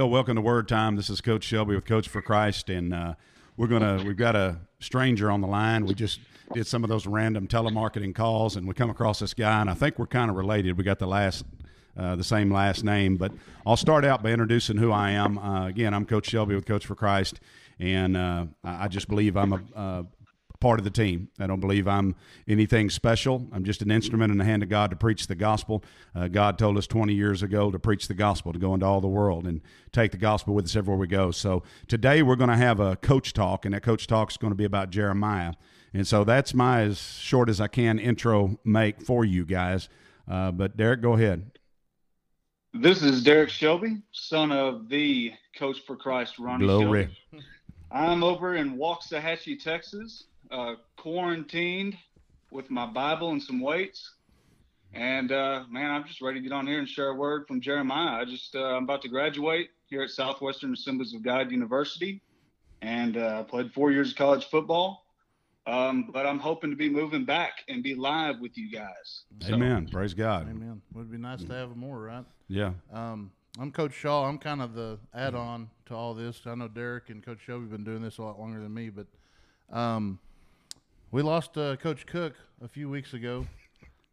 Well, welcome to Word Time. This is Coach Shelby with Coach for Christ, and uh, we're gonna we've got a stranger on the line. We just did some of those random telemarketing calls, and we come across this guy, and I think we're kind of related. We got the last. Uh, the same last name, but I'll start out by introducing who I am. Uh, again, I'm Coach Shelby with Coach for Christ, and uh, I just believe I'm a, a part of the team. I don't believe I'm anything special. I'm just an instrument in the hand of God to preach the gospel. Uh, God told us 20 years ago to preach the gospel, to go into all the world and take the gospel with us everywhere we go. So today we're going to have a coach talk, and that coach talk is going to be about Jeremiah. And so that's my as short as I can intro make for you guys. Uh, but Derek, go ahead. This is Derek Shelby, son of the Coach for Christ, Ronnie Glory. Shelby. I'm over in Waxahachie, Texas, uh, quarantined with my Bible and some weights. And uh, man, I'm just ready to get on here and share a word from Jeremiah. I just uh, I'm about to graduate here at Southwestern Assemblies of God University, and uh, played four years of college football. Um, but I'm hoping to be moving back and be live with you guys. So. Amen. Praise God. Amen. Would be nice to have more, right? Yeah. Um, I'm Coach Shaw. I'm kind of the add-on to all this. I know Derek and Coach Shelby have been doing this a lot longer than me, but um, we lost uh, Coach Cook a few weeks ago.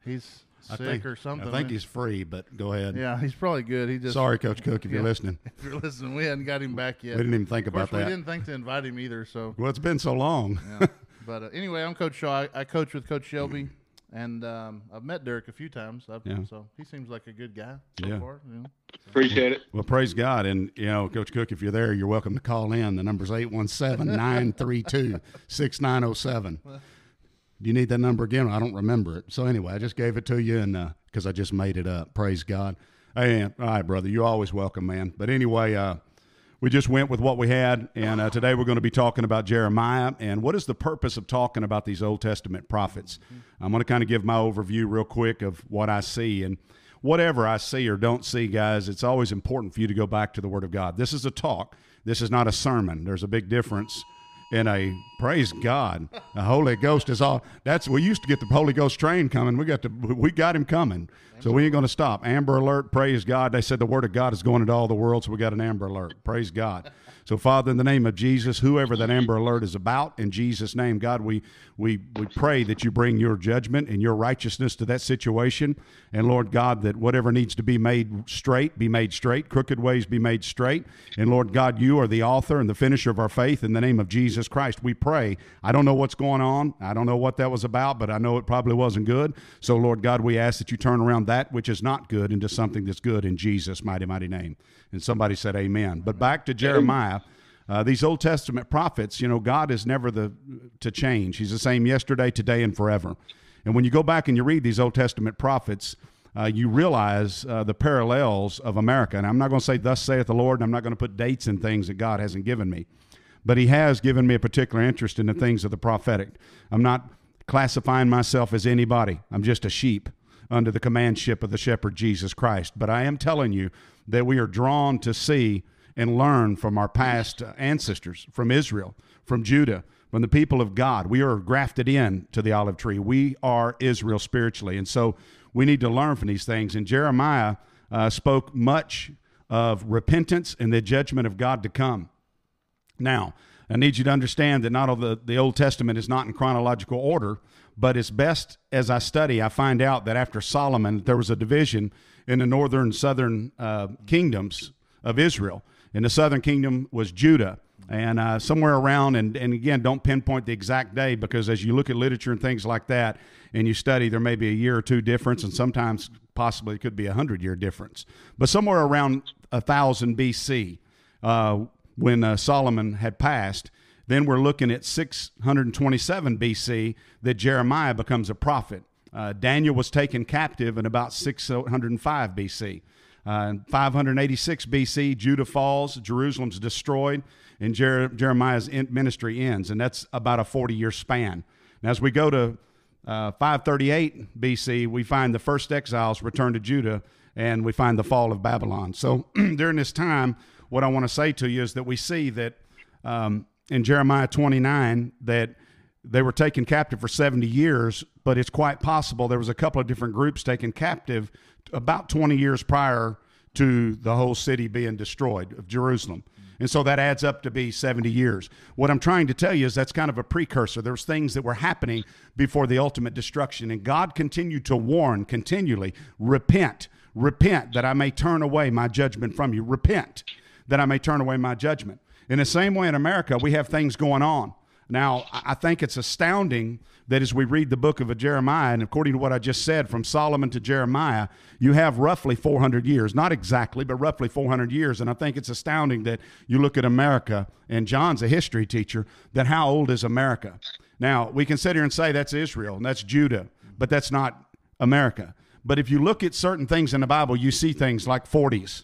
He's sick think, or something. I think he's free, but go ahead. Yeah, he's probably good. He just sorry, Coach Cook, if yeah, you're listening. If you're listening, we hadn't got him back yet. We didn't even think about that. We didn't think to invite him either. So well, it's been so long. yeah. But uh, anyway, I'm Coach Shaw. I, I coach with Coach Shelby, and um, I've met Derek a few times. I've, yeah. So he seems like a good guy so yeah. far. You know, so. Appreciate it. Well, praise God. And, you know, Coach Cook, if you're there, you're welcome to call in. The number's 817 932 6907. Do you need that number again? I don't remember it. So anyway, I just gave it to you, and because uh, I just made it up. Praise God. Hey, all right, brother, you're always welcome, man. But anyway, uh, we just went with what we had, and uh, today we're going to be talking about Jeremiah and what is the purpose of talking about these Old Testament prophets. Mm-hmm. I'm going to kind of give my overview real quick of what I see and whatever I see or don't see, guys. It's always important for you to go back to the Word of God. This is a talk. This is not a sermon. There's a big difference in a praise God. The Holy Ghost is all. That's we used to get the Holy Ghost train coming. We got the we got him coming. So we ain't going to stop. Amber alert. Praise God. They said the word of God is going into all the world, so we got an amber alert. Praise God. So, Father, in the name of Jesus, whoever that Amber Alert is about, in Jesus' name, God, we, we, we pray that you bring your judgment and your righteousness to that situation. And, Lord God, that whatever needs to be made straight be made straight, crooked ways be made straight. And, Lord God, you are the author and the finisher of our faith. In the name of Jesus Christ, we pray. I don't know what's going on. I don't know what that was about, but I know it probably wasn't good. So, Lord God, we ask that you turn around that which is not good into something that's good in Jesus' mighty, mighty name. And somebody said, Amen. But back to Jeremiah. Uh, these Old Testament prophets, you know, God is never the to change. He's the same yesterday, today, and forever. And when you go back and you read these Old Testament prophets, uh, you realize uh, the parallels of America. And I'm not going to say, "Thus saith the Lord," and I'm not going to put dates and things that God hasn't given me, but He has given me a particular interest in the things of the prophetic. I'm not classifying myself as anybody. I'm just a sheep under the commandship of the shepherd Jesus Christ. But I am telling you that we are drawn to see and learn from our past ancestors, from Israel, from Judah, from the people of God. We are grafted in to the olive tree. We are Israel spiritually. And so we need to learn from these things. And Jeremiah uh, spoke much of repentance and the judgment of God to come. Now, I need you to understand that not all the, the Old Testament is not in chronological order, but as best as I study, I find out that after Solomon, there was a division in the northern southern uh, kingdoms of Israel. And the southern kingdom was Judah. And uh, somewhere around, and, and again, don't pinpoint the exact day because as you look at literature and things like that, and you study, there may be a year or two difference, and sometimes possibly it could be a hundred year difference. But somewhere around a thousand BC, uh, when uh, Solomon had passed, then we're looking at 627 BC that Jeremiah becomes a prophet. Uh, Daniel was taken captive in about 605 BC. Uh, 586 BC, Judah falls, Jerusalem's destroyed, and Jer- Jeremiah's ministry ends. And that's about a 40 year span. Now, as we go to uh, 538 BC, we find the first exiles return to Judah, and we find the fall of Babylon. So during this time, what I want to say to you is that we see that um, in Jeremiah 29 that they were taken captive for 70 years, but it's quite possible there was a couple of different groups taken captive about 20 years prior to the whole city being destroyed of Jerusalem. And so that adds up to be 70 years. What I'm trying to tell you is that's kind of a precursor. There's things that were happening before the ultimate destruction. And God continued to warn continually repent, repent, that I may turn away my judgment from you. Repent, that I may turn away my judgment. In the same way in America, we have things going on. Now, I think it's astounding that as we read the book of Jeremiah, and according to what I just said, from Solomon to Jeremiah, you have roughly 400 years. Not exactly, but roughly 400 years. And I think it's astounding that you look at America, and John's a history teacher, that how old is America? Now, we can sit here and say that's Israel and that's Judah, but that's not America. But if you look at certain things in the Bible, you see things like 40s.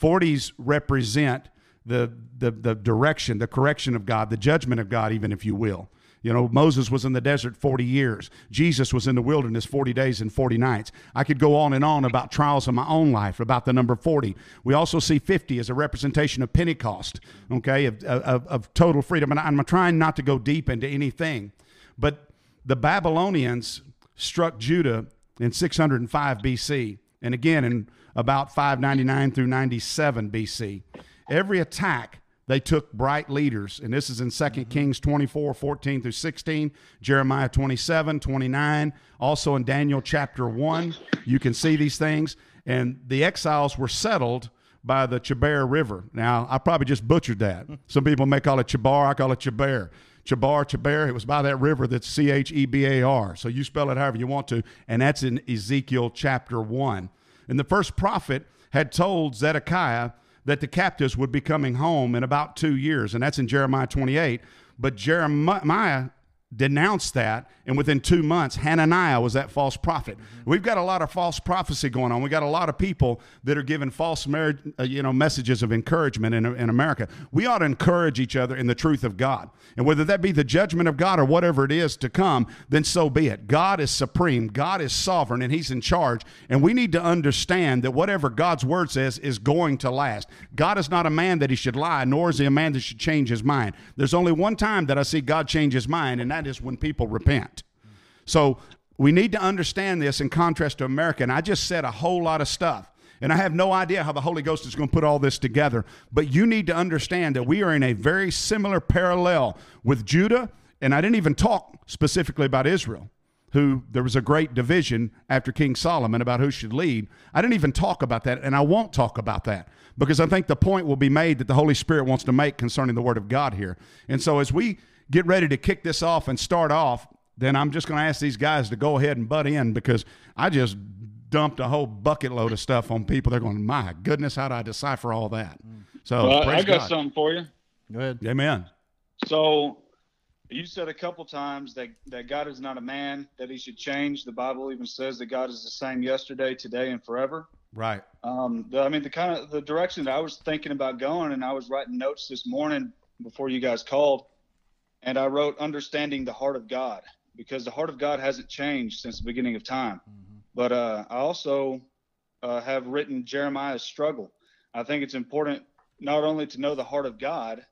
40s represent the, the, the direction, the correction of God, the judgment of God, even if you will. You know, Moses was in the desert 40 years. Jesus was in the wilderness 40 days and 40 nights. I could go on and on about trials in my own life, about the number 40. We also see 50 as a representation of Pentecost, okay, of, of, of total freedom. And I'm trying not to go deep into anything, but the Babylonians struck Judah in 605 BC, and again in about 599 through 97 BC. Every attack, they took bright leaders, and this is in 2 mm-hmm. Kings 24, 14 through 16, Jeremiah 27, 29, also in Daniel chapter 1. You can see these things. And the exiles were settled by the Chebar River. Now, I probably just butchered that. Some people may call it Chabar, I call it Chebar. Chabar, Chabar, it was by that river that's C H E B A R. So you spell it however you want to, and that's in Ezekiel chapter 1. And the first prophet had told Zedekiah that the captives would be coming home in about two years, and that's in Jeremiah 28. But Jeremiah denounced that, and within two months, Hananiah was that false prophet. Mm-hmm. We've got a lot of false prophecy going on. We got a lot of people that are giving false, marriage, uh, you know, messages of encouragement in, in America. We ought to encourage each other in the truth of God, and whether that be the judgment of God or whatever it is to come, then so be it. God is supreme. God is sovereign, and He's in charge. And we need to understand that whatever God's word says is going to last. God is not a man that He should lie, nor is He a man that should change His mind. There's only one time that I see God change His mind, and that that is when people repent. So we need to understand this in contrast to America. And I just said a whole lot of stuff. And I have no idea how the Holy Ghost is going to put all this together. But you need to understand that we are in a very similar parallel with Judah. And I didn't even talk specifically about Israel, who there was a great division after King Solomon about who should lead. I didn't even talk about that. And I won't talk about that because I think the point will be made that the Holy Spirit wants to make concerning the Word of God here. And so as we get ready to kick this off and start off, then I'm just going to ask these guys to go ahead and butt in because I just dumped a whole bucket load of stuff on people. They're going, my goodness, how do I decipher all that? So well, I got God. something for you. Go ahead. Amen. So you said a couple times that, that God is not a man, that he should change. The Bible even says that God is the same yesterday, today, and forever. Right. Um, the, I mean, the kind of the direction that I was thinking about going, and I was writing notes this morning before you guys called and I wrote understanding the heart of God because the heart of God hasn't changed since the beginning of time. Mm-hmm. But uh, I also uh, have written Jeremiah's struggle. I think it's important not only to know the heart of God,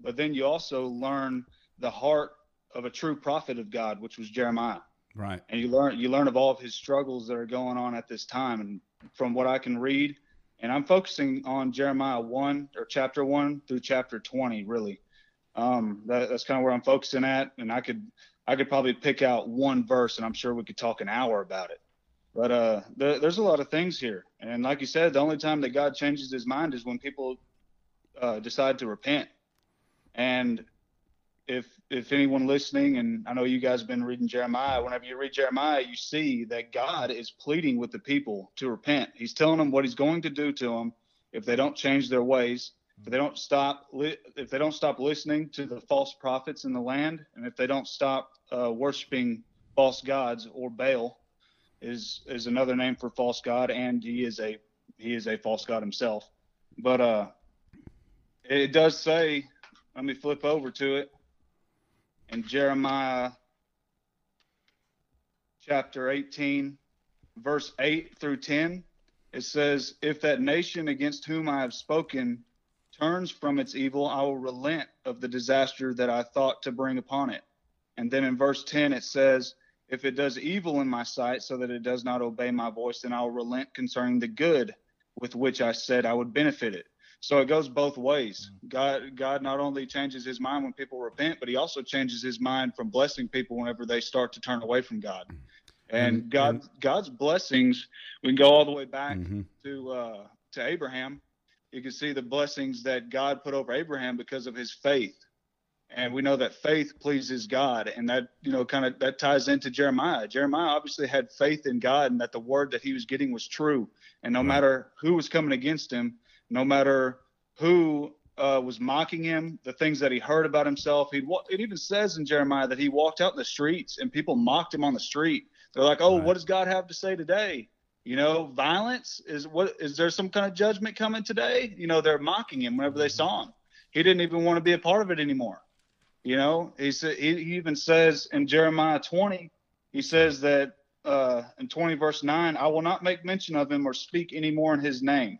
but then you also learn the heart of a true prophet of God, which was Jeremiah. Right. And you learn you learn of all of his struggles that are going on at this time. And from what I can read, and I'm focusing on Jeremiah one or chapter one through chapter twenty, really. Um, that, that's kind of where I'm focusing at, and I could I could probably pick out one verse, and I'm sure we could talk an hour about it. But uh, there, there's a lot of things here, and like you said, the only time that God changes His mind is when people uh, decide to repent. And if if anyone listening, and I know you guys have been reading Jeremiah, whenever you read Jeremiah, you see that God is pleading with the people to repent. He's telling them what He's going to do to them if they don't change their ways if they don't stop if they don't stop listening to the false prophets in the land and if they don't stop uh, worshiping false gods or baal is is another name for false god and he is a he is a false god himself. But uh, it does say, let me flip over to it in Jeremiah chapter 18, verse 8 through 10. It says, If that nation against whom I have spoken turns from its evil, I will relent of the disaster that I thought to bring upon it. And then in verse 10, it says, If it does evil in my sight so that it does not obey my voice, then I will relent concerning the good with which I said I would benefit it. So it goes both ways. God God not only changes his mind when people repent, but he also changes his mind from blessing people whenever they start to turn away from God. And, and God God's blessings, we can go all the way back mm-hmm. to uh, to Abraham. You can see the blessings that God put over Abraham because of his faith. And we know that faith pleases God, and that you know kind of that ties into Jeremiah. Jeremiah obviously had faith in God, and that the word that he was getting was true. And no right. matter who was coming against him, no matter who uh, was mocking him, the things that he heard about himself. He it even says in Jeremiah that he walked out in the streets and people mocked him on the street. They're like, "Oh, right. what does God have to say today?" You know, violence is what is there some kind of judgment coming today? You know, they're mocking him whenever they saw him. He didn't even want to be a part of it anymore. You know, he said he, even says in Jeremiah 20, he says that uh, in 20 verse 9, I will not make mention of him or speak any more in his name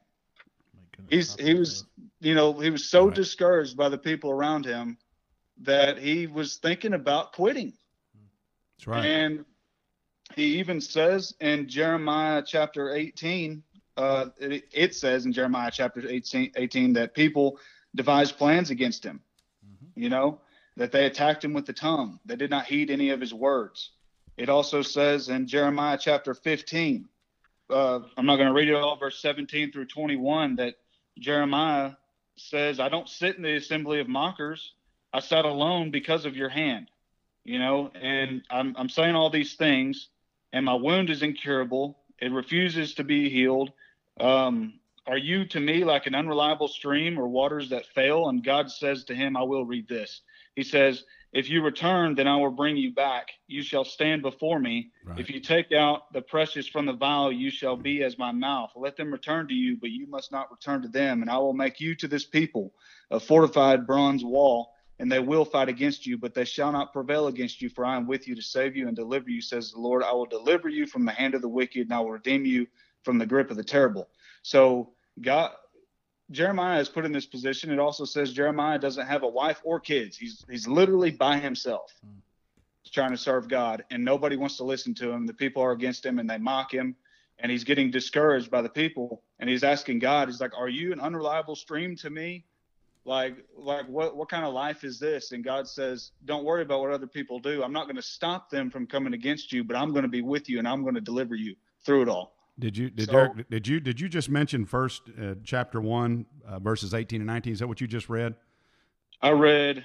he's he was you know he was so right. discouraged by the people around him that he was thinking about quitting. That's right. And he even says in Jeremiah chapter 18, uh, it, it, says in Jeremiah chapter 18, 18 that people devised plans against him. Mm-hmm. You know that they attacked him with the tongue. They did not heed any of his words. It also says in Jeremiah chapter 15, uh, I'm not going to read it all, verse 17 through 21, that Jeremiah says, I don't sit in the assembly of mockers. I sat alone because of your hand. You know, and I'm, I'm saying all these things, and my wound is incurable. It refuses to be healed. Um, are you to me like an unreliable stream or waters that fail? And God says to him, I will read this. He says, if you return, then I will bring you back. You shall stand before me. Right. If you take out the precious from the vial, you shall be as my mouth. Let them return to you, but you must not return to them. And I will make you to this people a fortified bronze wall, and they will fight against you, but they shall not prevail against you, for I am with you to save you and deliver you, says the Lord. I will deliver you from the hand of the wicked, and I will redeem you from the grip of the terrible. So God Jeremiah is put in this position. It also says Jeremiah doesn't have a wife or kids. He's he's literally by himself, mm. trying to serve God, and nobody wants to listen to him. The people are against him, and they mock him, and he's getting discouraged by the people. And he's asking God, he's like, "Are you an unreliable stream to me? Like, like what what kind of life is this?" And God says, "Don't worry about what other people do. I'm not going to stop them from coming against you, but I'm going to be with you, and I'm going to deliver you through it all." Did you did so, Derek, did you did you just mention first uh, chapter one uh, verses eighteen and nineteen? Is that what you just read? I read.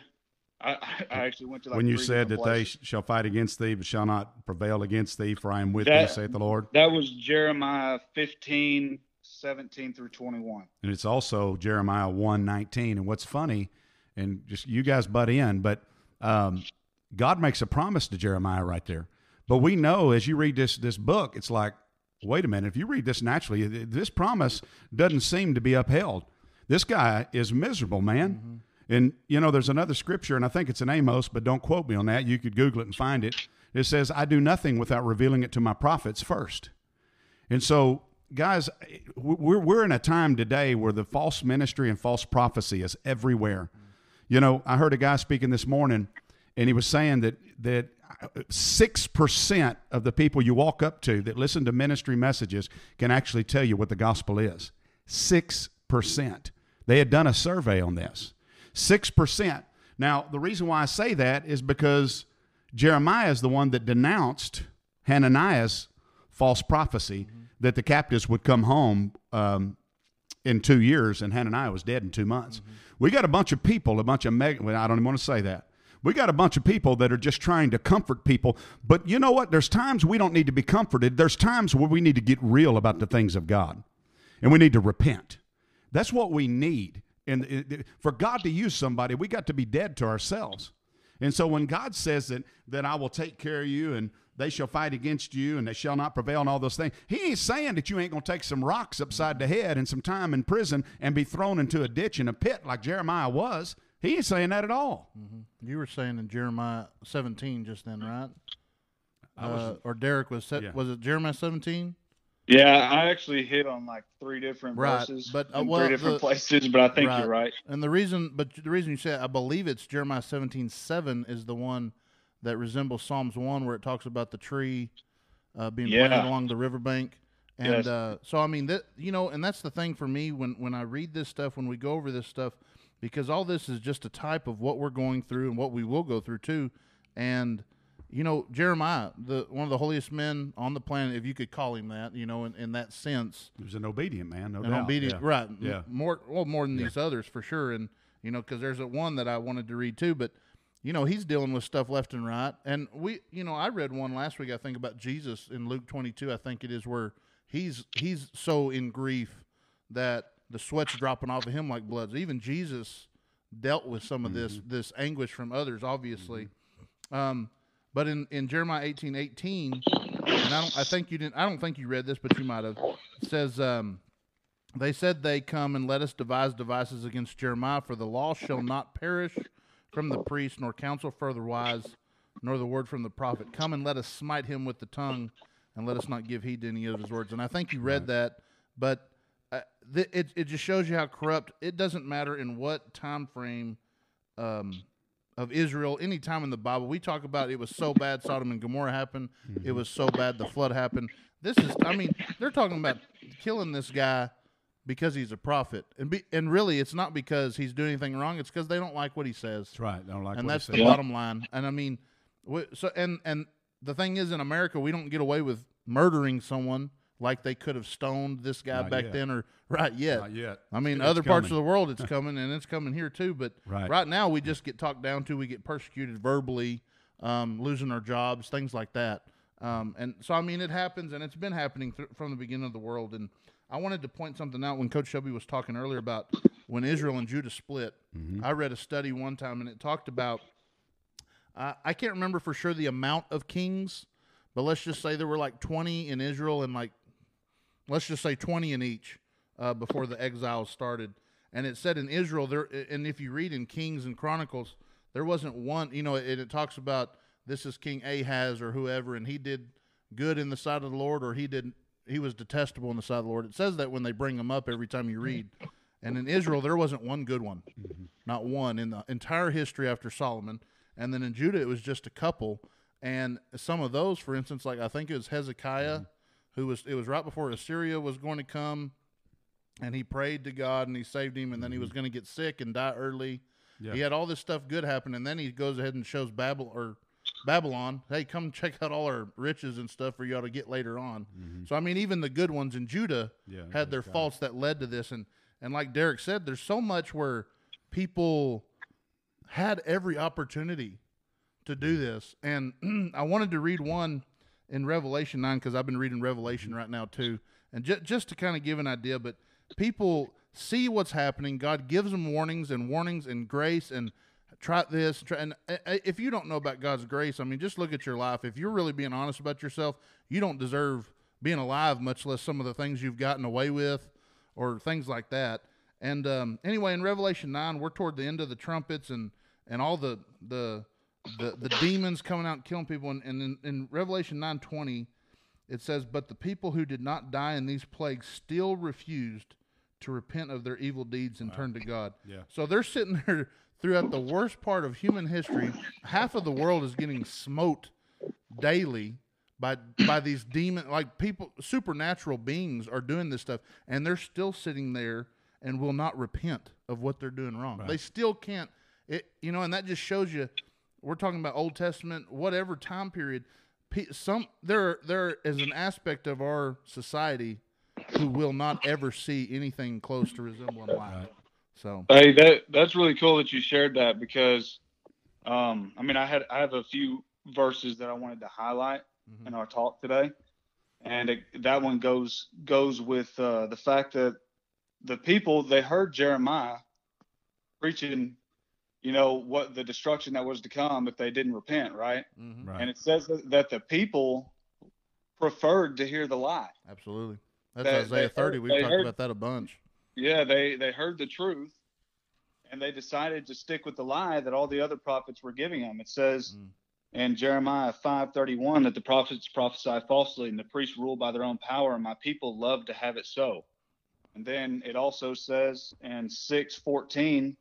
I, I actually went to like when you said that they shall fight against thee, but shall not prevail against thee, for I am with that, thee, saith the Lord. That was Jeremiah 15, 17 through twenty one. And it's also Jeremiah one nineteen. And what's funny, and just you guys butt in, but um, God makes a promise to Jeremiah right there. But we know as you read this this book, it's like wait a minute, if you read this naturally, this promise doesn't seem to be upheld. This guy is miserable, man. Mm-hmm. And, you know, there's another scripture, and I think it's in Amos, but don't quote me on that. You could Google it and find it. It says, I do nothing without revealing it to my prophets first. And so, guys, we're, we're in a time today where the false ministry and false prophecy is everywhere. You know, I heard a guy speaking this morning, and he was saying that, that 6% of the people you walk up to that listen to ministry messages can actually tell you what the gospel is. 6%. They had done a survey on this. 6%. Now, the reason why I say that is because Jeremiah is the one that denounced Hananiah's false prophecy mm-hmm. That the captives would come home um, in two years and Hananiah was dead in two months. Mm-hmm. We got a bunch of people, a bunch of, well, I don't even want to say that. We got a bunch of people that are just trying to comfort people. But you know what? There's times we don't need to be comforted. There's times where we need to get real about the things of God. And we need to repent. That's what we need. And for God to use somebody, we got to be dead to ourselves. And so when God says that that I will take care of you and they shall fight against you and they shall not prevail and all those things. He ain't saying that you ain't going to take some rocks upside the head and some time in prison and be thrown into a ditch in a pit like Jeremiah was. He ain't saying that at all. Mm-hmm. You were saying in Jeremiah 17 just then, right? Was, uh, or Derek was set, yeah. was it Jeremiah 17? Yeah, I actually hit on like three different right. verses, but uh, well, three different the, places. But I think right. you're right. And the reason, but the reason you say, I believe it's Jeremiah 17 7 is the one that resembles Psalms 1, where it talks about the tree uh, being yeah. planted along the riverbank. And Yes. uh, so, I mean, that you know, and that's the thing for me when when I read this stuff, when we go over this stuff, because all this is just a type of what we're going through and what we will go through too. And you know, Jeremiah, the one of the holiest men on the planet, if you could call him that, you know, in, in that sense, He was an obedient man, no an doubt. obedient, yeah. right? Yeah. more well more than these others for sure. And you know, because there's a one that I wanted to read too, but you know, he's dealing with stuff left and right. And we, you know, I read one last week. I think about Jesus in Luke 22. I think it is where he's he's so in grief that the sweat's dropping off of him like blood. Even Jesus dealt with some of this this anguish from others, obviously. Um, but in, in Jeremiah eighteen eighteen, and I don't I think you didn't I don't think you read this, but you might have. Says um, they said they come and let us devise devices against Jeremiah, for the law shall not perish from the priest, nor counsel furtherwise, nor the word from the prophet. Come and let us smite him with the tongue, and let us not give heed to any of his words. And I think you read that, but uh, th- it it just shows you how corrupt. It doesn't matter in what time frame um, of Israel. Any time in the Bible, we talk about it was so bad Sodom and Gomorrah happened. It was so bad the flood happened. This is, I mean, they're talking about killing this guy because he's a prophet, and be, and really, it's not because he's doing anything wrong. It's because they don't like what he says That's right. I don't like and that's the bottom line. And I mean, we, so and and the thing is, in America, we don't get away with murdering someone like they could have stoned this guy Not back yet. then, or right yet. Not yet. I mean, It's other parts of the world, it's coming, and it's coming here too. But Right. now, we just get talked down to. We get persecuted verbally, um, losing our jobs, things like that. Um, and so, I mean, it happens, and it's been happening th- from the beginning of the world. And I wanted to point something out when Coach Shelby was talking earlier about when Israel and Judah split. I read a study one time, and it talked about uh, I can't remember for sure the amount of kings, but let's just say there were like 20 in Israel and like, let's just say 20 in each uh, before the exiles started. And it said in Israel, there, and if you read in Kings and Chronicles, there wasn't one, you know, it, it talks about this is King Ahaz or whoever, and he did good in the sight of the Lord, or he did he was detestable in the sight of the Lord. It says that when they bring him up every time you read. And in Israel, there wasn't one good one, mm-hmm. not one in the entire history after Solomon. And then in Judah, it was just a couple. And some of those, for instance, like I think it was Hezekiah, mm-hmm. who was it was right before Assyria was going to come, and he prayed to God and he saved him, and then he was mm-hmm. going to get sick and die early. Yeah. He had all this stuff good happen, and then he goes ahead and shows Babel or Babylon, hey, come check out all our riches and stuff for you all to get later on. So I mean, even the good ones in Judah Yeah, had their faults that led to this, and and like Derek said, there's so much where people had every opportunity to do this, and I wanted to read one in Revelation nine because I've been reading Revelation right now too, and ju- just to kind of give an idea, but people see what's happening. God gives them warnings and warnings and grace and try this. Try, and uh, uh, if you don't know about God's grace, I mean, just look at your life. If you're really being honest about yourself, you don't deserve being alive, much less some of the things you've gotten away with or things like that. And um, anyway, in Revelation nine, we're toward the end of the trumpets and and all the the the, the demons coming out and killing people. And, and in, in Revelation nine twenty, it says, "But the people who did not die in these plagues still refused to repent of their evil deeds and turn to God." Yeah. So they're sitting there throughout the worst part of human history. Half of the world is getting smote daily by by these demon like people supernatural beings are doing this stuff and they're still sitting there and will not repent of what they're doing wrong. They still can't it you know and that just shows you we're talking about Old Testament whatever time period some there there is an aspect of our society who will not ever see anything close to resembling life. So Hey, that that's really cool that you shared that because, um, I mean, I had I have a few verses that I wanted to highlight in our talk today, and it, that one goes goes with uh, the fact that the people they heard Jeremiah preaching, you know, what the destruction that was to come if they didn't repent, right? Mhm. Right. And it says that, that the people preferred to hear the lie. Absolutely. That's They- Isaiah they 30. heard- We've talked heard- about that a bunch. Yeah, they they heard the truth, and they decided to stick with the lie that all the other prophets were giving them. It says Mm. in Jeremiah five thirty one that the prophets prophesy falsely and the priests rule by their own power, and my people love to have it so. And then it also says in six fourteen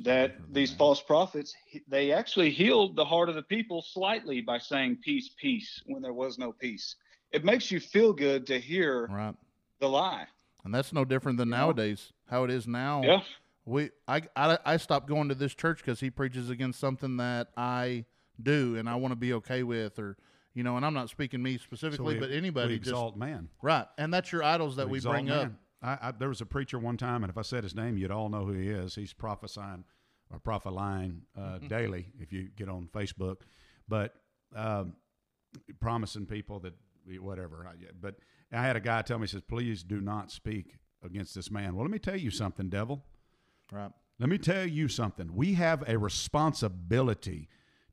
that these false prophets they actually healed the heart of the people slightly by saying peace, peace when there was no peace. It makes you feel good to hear Right. the lie. And that's no different than You know? nowadays. How it is now. Yeah. We I, I I stopped going to this church because he preaches against something that I do and I want to be okay with, or you know. And I'm not speaking me So specifically, we- but we anybody just exalt man. right. And that's your idols that we, exalt bring up. I, I, there was a preacher one time, and if I said his name, you'd all know who he is. He's prophesying or prophesying uh, Mm-hmm. daily if you get on Facebook, but um, promising people that whatever. But I had a guy tell me, he says, "Please do not speak against this man." Well, let me tell you something, devil. Right. Let me tell you something. We have a responsibility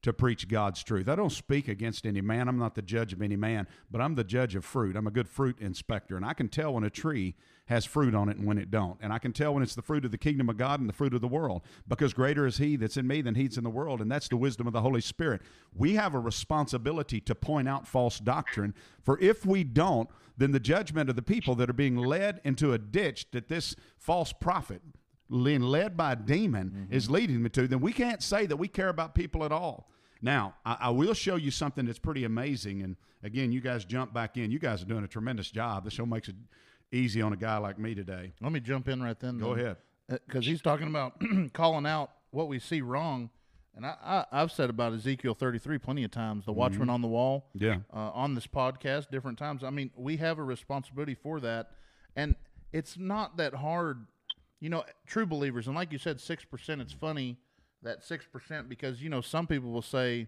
to preach God's truth. I don't speak against any man. I'm not the judge of any man, but I'm the judge of fruit. I'm a good fruit inspector, and I can tell when a tree has fruit on it and when it don't. And I can tell when it's the fruit of the kingdom of God and the fruit of the world, because greater is he that's in me than he's in the world, and that's the wisdom of the Holy Spirit. We have a responsibility to point out false doctrine, for if we don't, then the judgment of the people that are being led into a ditch that this false prophet being led by a demon mm-hmm. is leading me to, then we can't say that we care about people at all. Now, I, I will show you something that's pretty amazing. And again, you guys jump back in. You guys are doing a tremendous job. This show makes it easy on a guy like me today. Let me jump in right then. Go ahead. Because he's talking about calling out what we see wrong. And I, I've said about Ezekiel 33 plenty of times, the watchman on the wall. Mm-hmm. Yeah. Uh, on this podcast, different times. I mean, we have a responsibility for that. And it's not that hard. You know, true believers, and like you said, 6%, it's funny that 6% because, you know, some people will say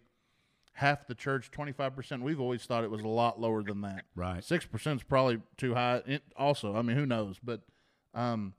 half the church, 25%. We've always thought it was a lot lower than that. Right. Six percent is probably too high. It also, I mean, who knows? But um,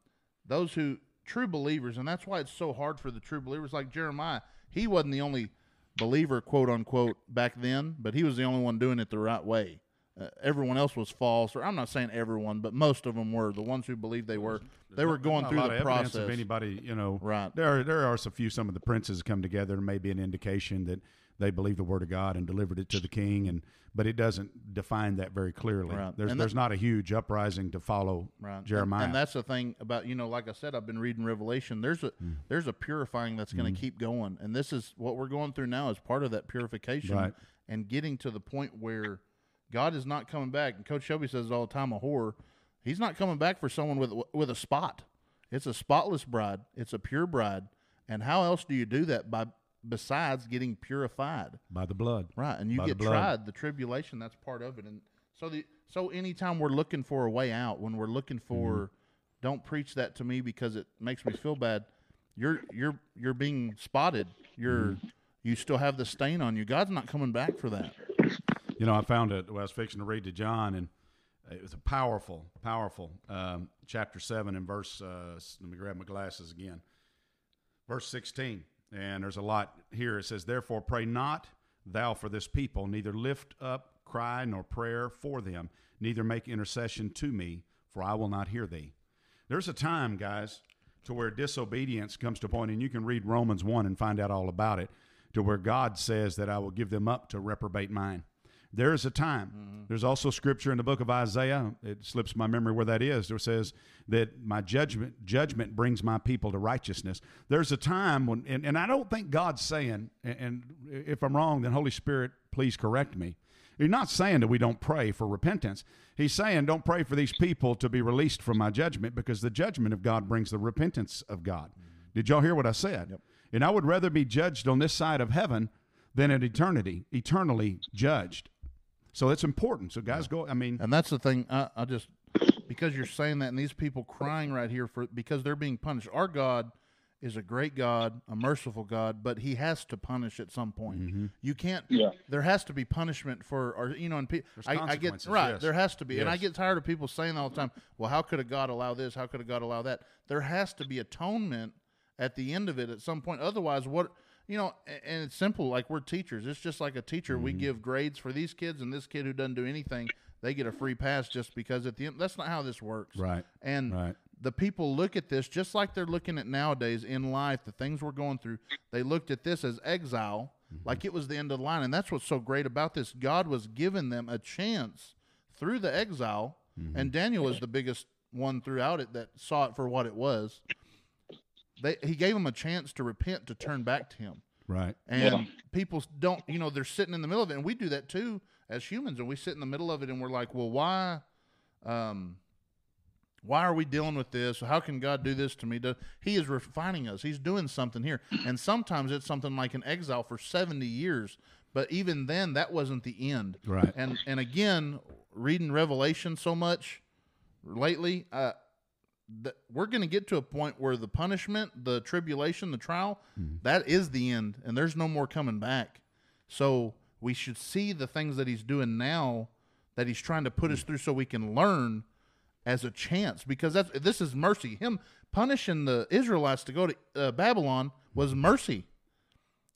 those who true believers, and that's why it's so hard for the true believers. Like Jeremiah, he wasn't the only believer, quote unquote, back then, but he was the only one doing it the right way. Uh, everyone else was false, or I'm not saying everyone, but most of them were. The ones who believed they were, they were going through the process. of anybody, you know. Right. There, are, there are a few. Some of the princes come together and maybe an indication that they believe the word of God and delivered it to the king, and but it doesn't define that very clearly. Right. There's And there's that- not a huge uprising to follow Right. Jeremiah. And, that's the thing about you know, like I said, I've been reading Revelation. There's a Mm. there's a purifying that's going to keep going, and this is what we're going through now as part of that purification Right. and getting to the point where God is not coming back. And Coach Shelby says it all the time, a whore. He's not coming back for someone with with a spot. It's a spotless bride. It's a pure bride. And how else do you do that by besides getting purified? by the blood. Right, and you By get blood. tried. The tribulation that's part of it, and so the so anytime we're looking for a way out, when we're looking for, Mm-hmm. don't preach that to me because it makes me feel bad. You're you're you're being spotted. You're Mm-hmm. you still have the stain on you. God's not coming back for that. You know, I found it. I was fixing to read to John, and it was a powerful, powerful um, chapter seven and verse. Uh, let me grab my glasses again. Verse sixteen, and there's a lot here. It says, "Therefore, pray not thou for this people, neither lift up cry nor prayer for them, neither make intercession to me, for I will not hear thee." There's a time, guys, to where disobedience comes to point, and you can read Romans 1 and find out all about it, to where God says that I will give them up to reprobate mind. There is a time. Mm-hmm. There's also scripture in the book of Isaiah. It slips my memory where that is. It says that my judgment judgment brings my people to righteousness. There's a time when, and, and I don't think God's saying, and, and if I'm wrong, then Holy Spirit, please correct me. He's not saying that we don't pray for repentance. He's saying don't pray for these people to be released from my judgment because the judgment of God brings the repentance of God. Mm-hmm. Did y'all hear what I said? And I would rather be judged on this side of heaven than in eternity, eternally judged. So it's important. So guys, go. I mean, And that's the thing. I, I just because you're saying that, and these people crying right here for because they're being punished. Our God is a great God, a merciful God, but He has to punish at some point. Mm-hmm. You can't. Yeah. There has to be punishment for, or you know, and pe- I, I get right. yes. There has to be, and I get tired of people saying all the time, "Well, how could a God allow this? How could a God allow that?" There has to be atonement at the end of it at some point. Otherwise, what you know, and it's simple. Like we're teachers. It's just like a teacher. Mm-hmm. We give grades for these kids, and this kid who doesn't do anything, they get a free pass just because at the end. That's not how this works. Right. And right. the people look at this just like they're looking at nowadays in life. The things we're going through. They looked at this as exile, mm-hmm. like it was the end of the line, and that's what's so great about this. God was giving them a chance through the exile, mm-hmm. and Daniel was the biggest one throughout it that saw it for what it was they, he gave them a chance to repent, to turn back to him. Right. And yeah. people don't, you know, they're sitting in the middle of it. And we do that too as humans. And we sit in the middle of it and we're like, well, why, um, why are we dealing with this? How can God do this to me? He is refining us. He's doing something here. And sometimes it's something like an exile for 70 years. But even then, that wasn't the end. Right. And and again, reading Revelation so much lately, uh, we're going to get to a point where the punishment, the tribulation, the trial, mm-hmm. that is the end, and there's no more coming back. So we should see the things that he's doing now, that he's trying to put mm-hmm. us through, so we can learn as a chance. Because that's this is mercy. Him punishing the Israelites to go to uh, Babylon was mercy.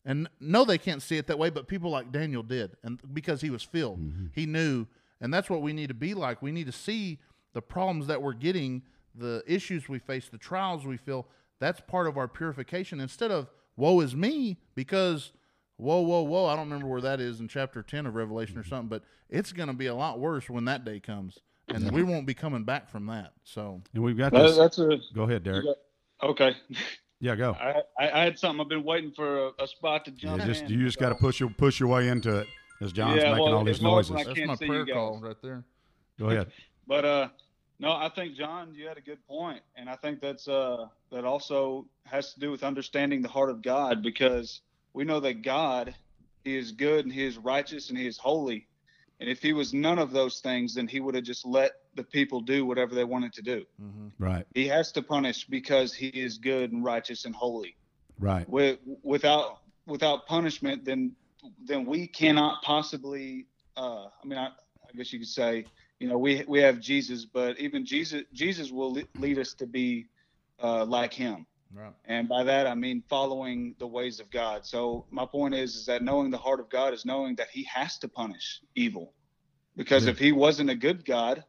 And no, they can't see it that way, but people like Daniel did, and because he was filled, mm-hmm. he knew, and that's what we need to be like. We need to see the problems that we're getting the issues we face, the trials we feel, that's part of our purification. Instead of woe is me, because whoa, whoa, whoa, I don't remember where that is in chapter 10 of Revelation or something, but it's going to be a lot worse when that day comes. And we won't be coming back from that. So, and we've got this. That's a, go ahead, Derek. Okay. Yeah, go. I, I, I, had something. I've been waiting for a, a spot to jump. Yeah, just in, you just so. got to push your push your way into it as John's yeah, making well, all these noises. That's my prayer call right there. Go ahead. But uh, no, I think John, you had a good point, and I think that's uh, that also has to do with understanding the heart of God because we know that God he is good and he is righteous and he is holy, and if he was none of those things, then he would have just let the people do whatever they wanted to do. Mm-hmm. Right. He has to punish because he is good and righteous and holy. Right. With, without without punishment, then then we cannot possibly. Uh, I mean, I, I guess you could say you know we we have Jesus, but even Jesus Jesus will lead us to be uh, like Him. Right. And by that I mean following the ways of God. So my point is is that knowing the heart of God is knowing that He has to punish evil, because yeah. if He wasn't a good God,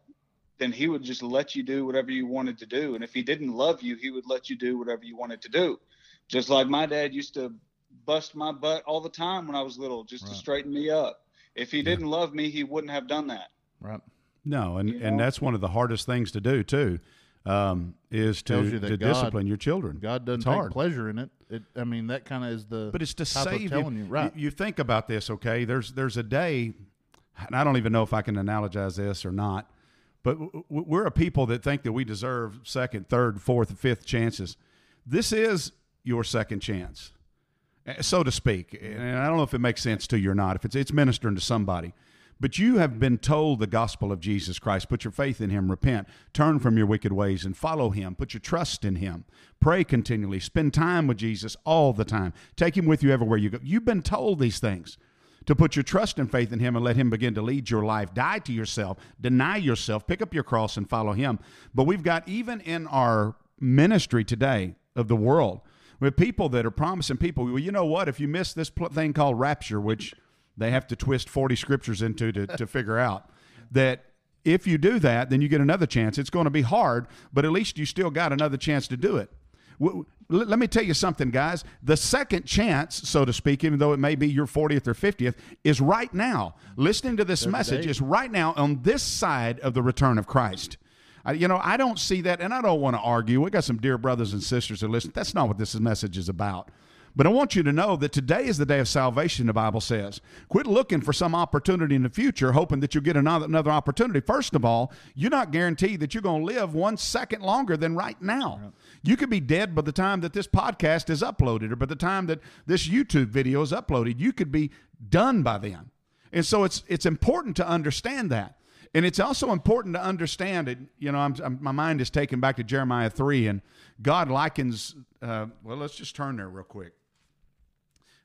then He would just let you do whatever you wanted to do, and if He didn't love you, He would let you do whatever you wanted to do. Just like my dad used to bust my butt all the time when I was little, just right. to straighten me up. If He didn't love me, He wouldn't have done that. Right. No, and, you know? and that's one of the hardest things to do too, um, is to, to God, discipline your children. God doesn't it's take hard. pleasure in it. it. I mean, that kind of is the. But it's to save you. you. Right. You, think about this, okay? There's there's a day, and I don't even know if I can analogize this or not, but we're a people that think that we deserve second, third, fourth, fifth chances. This is your second chance, eh, so to speak. And I don't know if it makes sense to you or not. If it's it's ministering to somebody. But you have been told the gospel of Jesus Christ. Put your faith in him, repent, turn from your wicked ways, and follow him. Put your trust in him. Pray continually. Spend time with Jesus all the time. Take him with you everywhere you go. You've been told these things to put your trust and faith in him and let him begin to lead your life. Die to yourself, deny yourself, pick up your cross and follow him. But we've got, even in our ministry today of the world, have people that are promising people, well, you know what? If you miss this thing called rapture, which they have to twist 40 scriptures into to, to figure out that if you do that, then you get another chance. It's going to be hard, but at least you still got another chance to do it. Let me tell you something, guys. The second chance, so to speak, even though it may be your 40th or 50th, is right now. Listening to this Every message day. is right now on this side of the return of Christ. I, you know, I don't see that, and I don't want to argue. We got some dear brothers and sisters that listen. That's not what this message is about. But I want you to know that today is the day of salvation, the Bible says. Quit looking for some opportunity in the future, hoping that you'll get another, another opportunity. First of all, you're not guaranteed that you're going to live one second longer than right now. You could be dead by the time that this podcast is uploaded or by the time that this YouTube video is uploaded. You could be done by then. And so it's, it's important to understand that. And it's also important to understand it. You know, I'm, I'm, my mind is taken back to Jeremiah 3, and God likens, uh, well, let's just turn there real quick.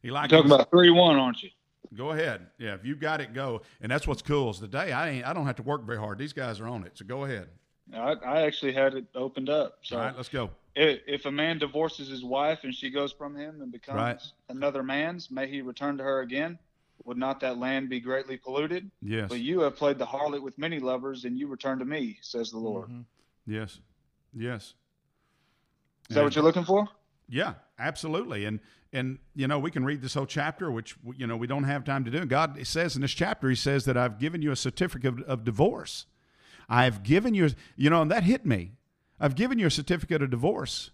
He likes talking about three one, aren't you? Go ahead. Yeah, if you've got it, go. And that's what's cool is today I ain't I don't have to work very hard. These guys are on it. So go ahead. I, I actually had it opened up. So all right, let's go. if, if a man divorces his wife and she goes from him and becomes right. another man's, may he return to her again. Would not that land be greatly polluted? Yes. But you have played the harlot with many lovers, and you return to me, says the Lord. Mm-hmm. Yes. Yes. Is and, that what you're looking for? Yeah, absolutely. And and you know we can read this whole chapter, which you know we don't have time to do. And God says in this chapter, He says that I've given you a certificate of divorce. I've given you, you know, and that hit me. I've given you a certificate of divorce.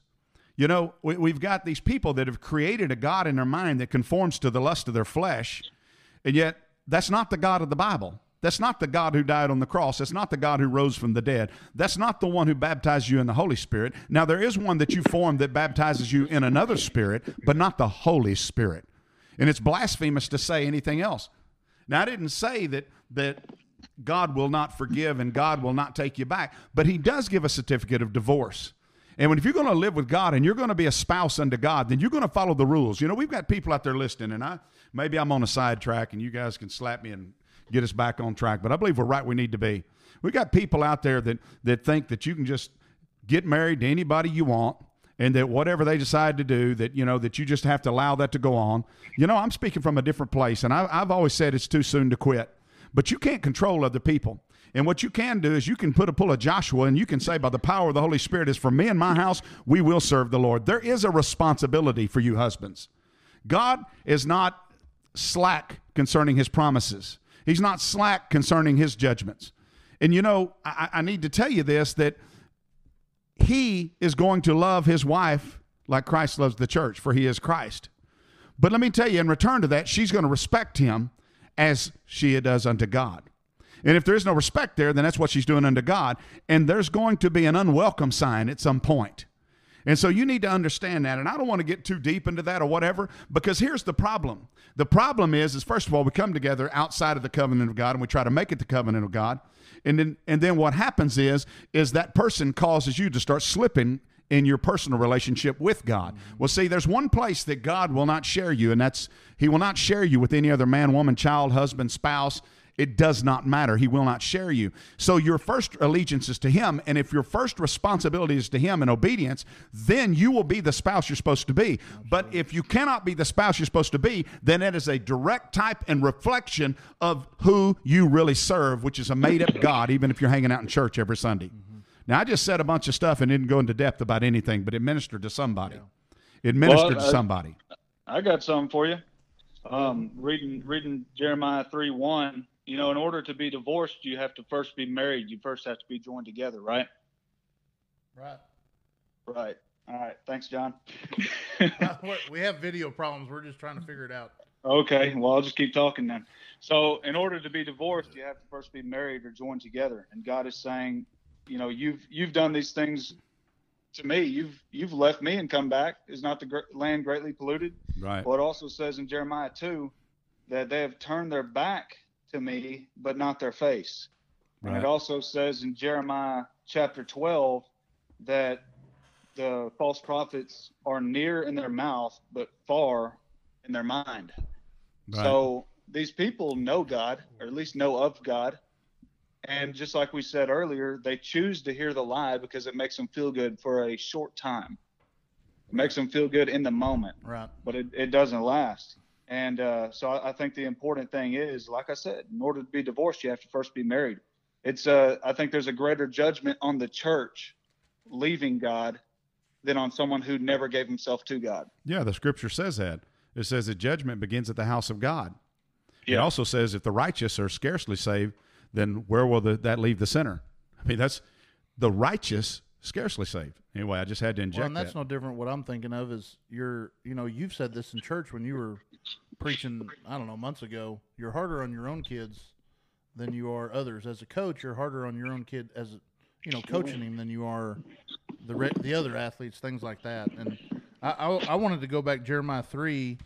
You know, we, have got these people that have created a God in their mind that conforms to the lust of their flesh, and yet that's not the God of the Bible. That's not the God who died on the cross. That's not the God who rose from the dead. That's not the one who baptized you in the Holy Spirit. Now, there is one that you formed that baptizes you in another spirit, but not the Holy Spirit. And it's blasphemous to say anything else. Now, I didn't say that, that God will not forgive and God will not take you back. But He does give a certificate of divorce. And when, if you're going to live with God and you're going to be a spouse unto God, then you're going to follow the rules. You know, we've got people out there listening, and I maybe I'm on a sidetrack, and you guys can slap me and get us back on track. But I believe we're right. We need to be. We got people out there that that think that you can just get married to anybody you want, and that whatever they decide to do, that you know that you just have to allow that to go on. You know, I'm speaking from a different place, and I, I've always said it's too soon to quit. But you can't control other people. And what you can do is you can put a pull of Joshua and you can say, by the power of the Holy Spirit, is for me and my house, we will serve the Lord. There is a responsibility for you, husbands. God is not slack concerning his promises, He's not slack concerning his judgments. And you know, I, I need to tell you this that he is going to love his wife like Christ loves the church, for he is Christ. But let me tell you, in return to that, she's going to respect him as she does unto God. And if there is no respect there, then that's what she's doing unto God. And there's going to be an unwelcome sign at some point. And so you need to understand that. And I don't want to get too deep into that or whatever, because here's the problem. The problem is, is first of all, we come together outside of the covenant of God and we try to make it the covenant of God. And then and then what happens is, is that person causes you to start slipping in your personal relationship with God. Mm-hmm. Well, see, there's one place that God will not share you, and that's He will not share you with any other man, woman, child, husband, spouse. It does not matter. He will not share you. So your first allegiance is to Him. And if your first responsibility is to Him in obedience, then you will be the spouse you're supposed to be. But if you cannot be the spouse you're supposed to be, then it is a direct type and reflection of who you really serve, which is a made up God, even if you're hanging out in church every Sunday. Mm-hmm. Now, I just said a bunch of stuff and didn't go into depth about anything, but it ministered to somebody. Yeah. It ministered well, to somebody. I got something for you. Um, reading reading Jeremiah three one. You know, in order to be divorced, you have to first be married. You first have to be joined together, right? Right. Right. All right. Thanks, John. we have video problems. We're just trying to figure it out. Okay. Well, I'll just keep talking then. So, in order to be divorced, you have to first be married or joined together. And God is saying, you know you've you've done these things to me you've you've left me and come back is not the land greatly polluted right well it also says in jeremiah 2 that they have turned their back to me but not their face right. and it also says in jeremiah chapter 12 that the false prophets are near in their mouth but far in their mind right. so these people know god or at least know of god and just like we said earlier, they choose to hear the lie because it makes them feel good for a short time. It makes them feel good in the moment. Right. But it, it doesn't last. And uh, so I, I, think the important thing is, like I said, in order to be divorced, you have to first be married. It's uh, I think there's a greater judgment on the church leaving God than on someone who never gave himself to God. Yeah, the scripture says that. It says that judgment begins at the house of God. Yeah. It also says if the righteous are scarcely saved, then where will the, that leave the sinner? I mean, that's the righteous scarcely saved. Anyway, I just had to inject well, and that's that. no different. What I'm thinking of is you're, you know, you've said this in church when you were preaching, I don't know, months ago. You're harder on your own kids than you are others. As a coach, you're harder on your own kid as, you know, coaching him than you are the re- the other athletes, things like that. And I, I, I wanted to go back Jeremiah three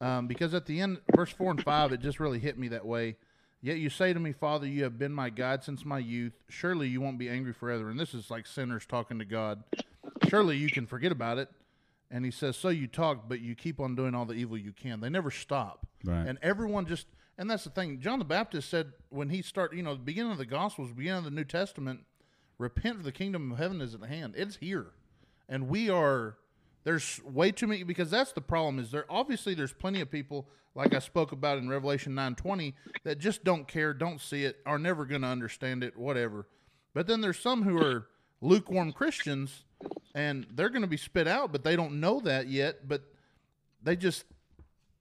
um, because at the end, verse four and five, it just really hit me that way Yet you say to me, Father, you have been my God since my youth. Surely you won't be angry forever. And this is like sinners talking to God. Surely you can forget about it. And he says, So you talk, but you keep on doing all the evil you can. They never stop. Right. And everyone just, and that's the thing. John the Baptist said when he started, you know, the beginning of the Gospels, beginning of the New Testament, repent for the kingdom of heaven is at hand. It's here. and we are there's way too many because that's the problem is there obviously there's plenty of people like I spoke about in Revelation 9:20 that just don't care, don't see it, are never going to understand it, whatever. But then there's some who are lukewarm Christians and they're going to be spit out, but they don't know that yet, but they just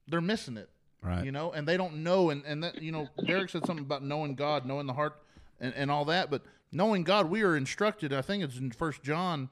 they're missing it. Right. You know, and they don't know and and that you know, Derek said something about knowing God, knowing the heart and, and all that, but knowing God, we are instructed, I think it's in First John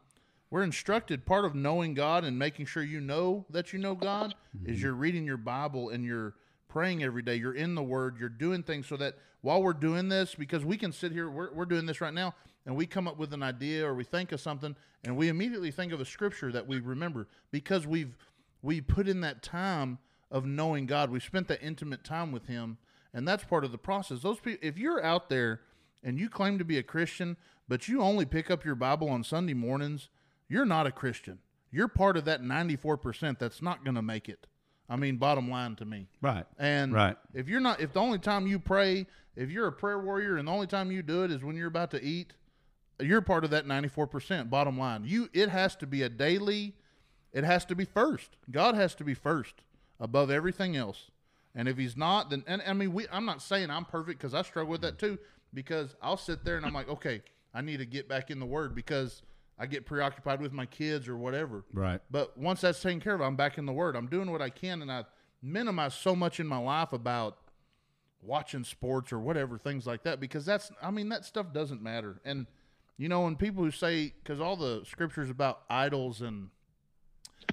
we're instructed part of knowing God and making sure you know that you know God mm-hmm. is you're reading your Bible and you're praying every day. You're in the Word. You're doing things so that while we're doing this, because we can sit here, we're, we're doing this right now, and we come up with an idea or we think of something, and we immediately think of a scripture that we remember because we've we put in that time of knowing God. We spent that intimate time with Him, and that's part of the process. Those people, if you're out there and you claim to be a Christian, but you only pick up your Bible on Sunday mornings you're not a Christian. You're part of that 94% that's not going to make it. I mean, bottom line to me. Right. And right. if you're not, if the only time you pray, if you're a prayer warrior and the only time you do it is when you're about to eat, you're part of that 94%. Bottom line. You, it has to be a daily, it has to be first. God has to be first above everything else. And if he's not, then, and I mean, we, I'm not saying I'm perfect because I struggle with that too, because I'll sit there and I'm like, okay, I need to get back in the word because I get preoccupied with my kids or whatever. Right. But once that's taken care of, I'm back in the Word. I'm doing what I can, and I minimize so much in my life about watching sports or whatever things like that because that's I mean that stuff doesn't matter. And you know, when people who say because all the scriptures about idols and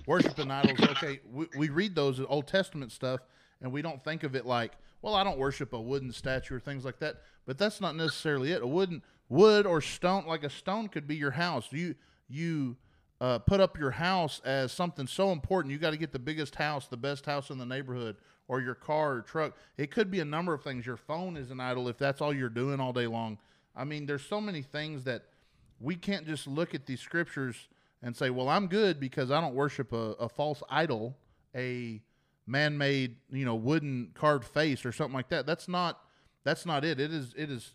worshiping idols, okay, we, we read those Old Testament stuff, and we don't think of it like, well, I don't worship a wooden statue or things like that. But that's not necessarily it. A wooden wood or stone like a stone could be your house. You you uh, put up your house as something so important you got to get the biggest house the best house in the neighborhood or your car or truck. It could be a number of things. Your phone is an idol if that's all you're doing all day long. I mean there's so many things that we can't just look at these scriptures and say well i'm good because i don't worship a, a false idol a man-made you know wooden carved face or something like that. That's not that's not it. It is it is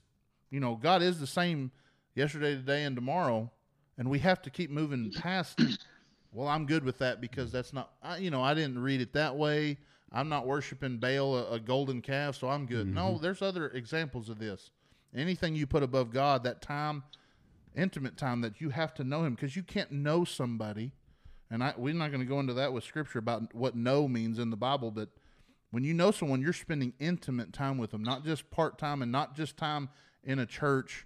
you know, God is the same yesterday, today, and tomorrow, and we have to keep moving past. well, I'm good with that because that's not, I, you know, I didn't read it that way. I'm not worshiping Baal, a, a golden calf, so I'm good. Mm-hmm. No, there's other examples of this. Anything you put above God, that time, intimate time that you have to know Him, because you can't know somebody. And I, we're not going to go into that with Scripture about what know means in the Bible, but when you know someone, you're spending intimate time with them, not just part time and not just time in a church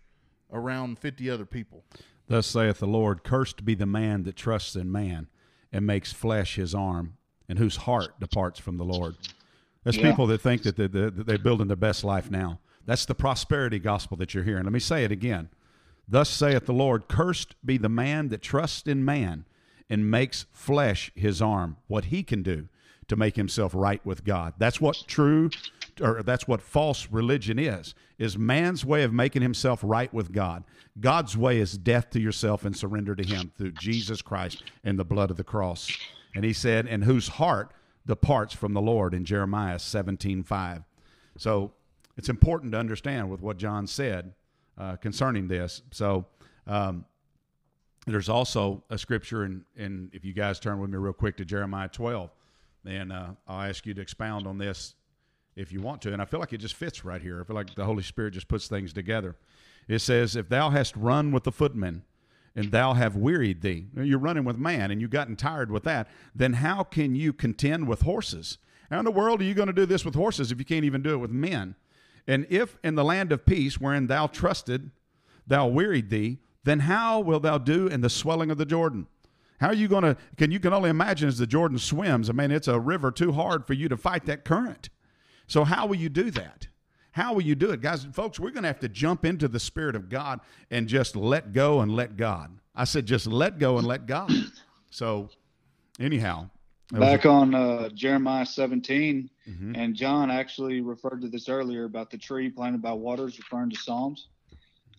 around 50 other people. Thus saith the Lord Cursed be the man that trusts in man and makes flesh his arm, and whose heart departs from the Lord. There's yeah. people that think that they're, that they're building their best life now. That's the prosperity gospel that you're hearing. Let me say it again. Thus saith the Lord Cursed be the man that trusts in man and makes flesh his arm, what he can do to make himself right with God. That's what true or that's what false religion is is man's way of making himself right with God. God's way is death to yourself and surrender to him through Jesus Christ and the blood of the cross. And he said, "And whose heart departs from the Lord" in Jeremiah 17:5. So, it's important to understand with what John said uh, concerning this. So, um, there's also a scripture, and if you guys turn with me real quick to Jeremiah 12, then uh, I'll ask you to expound on this if you want to. And I feel like it just fits right here. I feel like the Holy Spirit just puts things together. It says, If thou hast run with the footmen, and thou have wearied thee, you're running with man, and you've gotten tired with that, then how can you contend with horses? How in the world are you going to do this with horses if you can't even do it with men? And if in the land of peace wherein thou trusted, thou wearied thee, then how will thou do in the swelling of the Jordan? How are you going to? Can you can only imagine as the Jordan swims? I mean, it's a river too hard for you to fight that current. So, how will you do that? How will you do it? Guys, folks, we're going to have to jump into the Spirit of God and just let go and let God. I said, just let go and let God. So, anyhow. Back on uh, Jeremiah 17, mm-hmm. and John actually referred to this earlier about the tree planted by waters, referring to Psalms.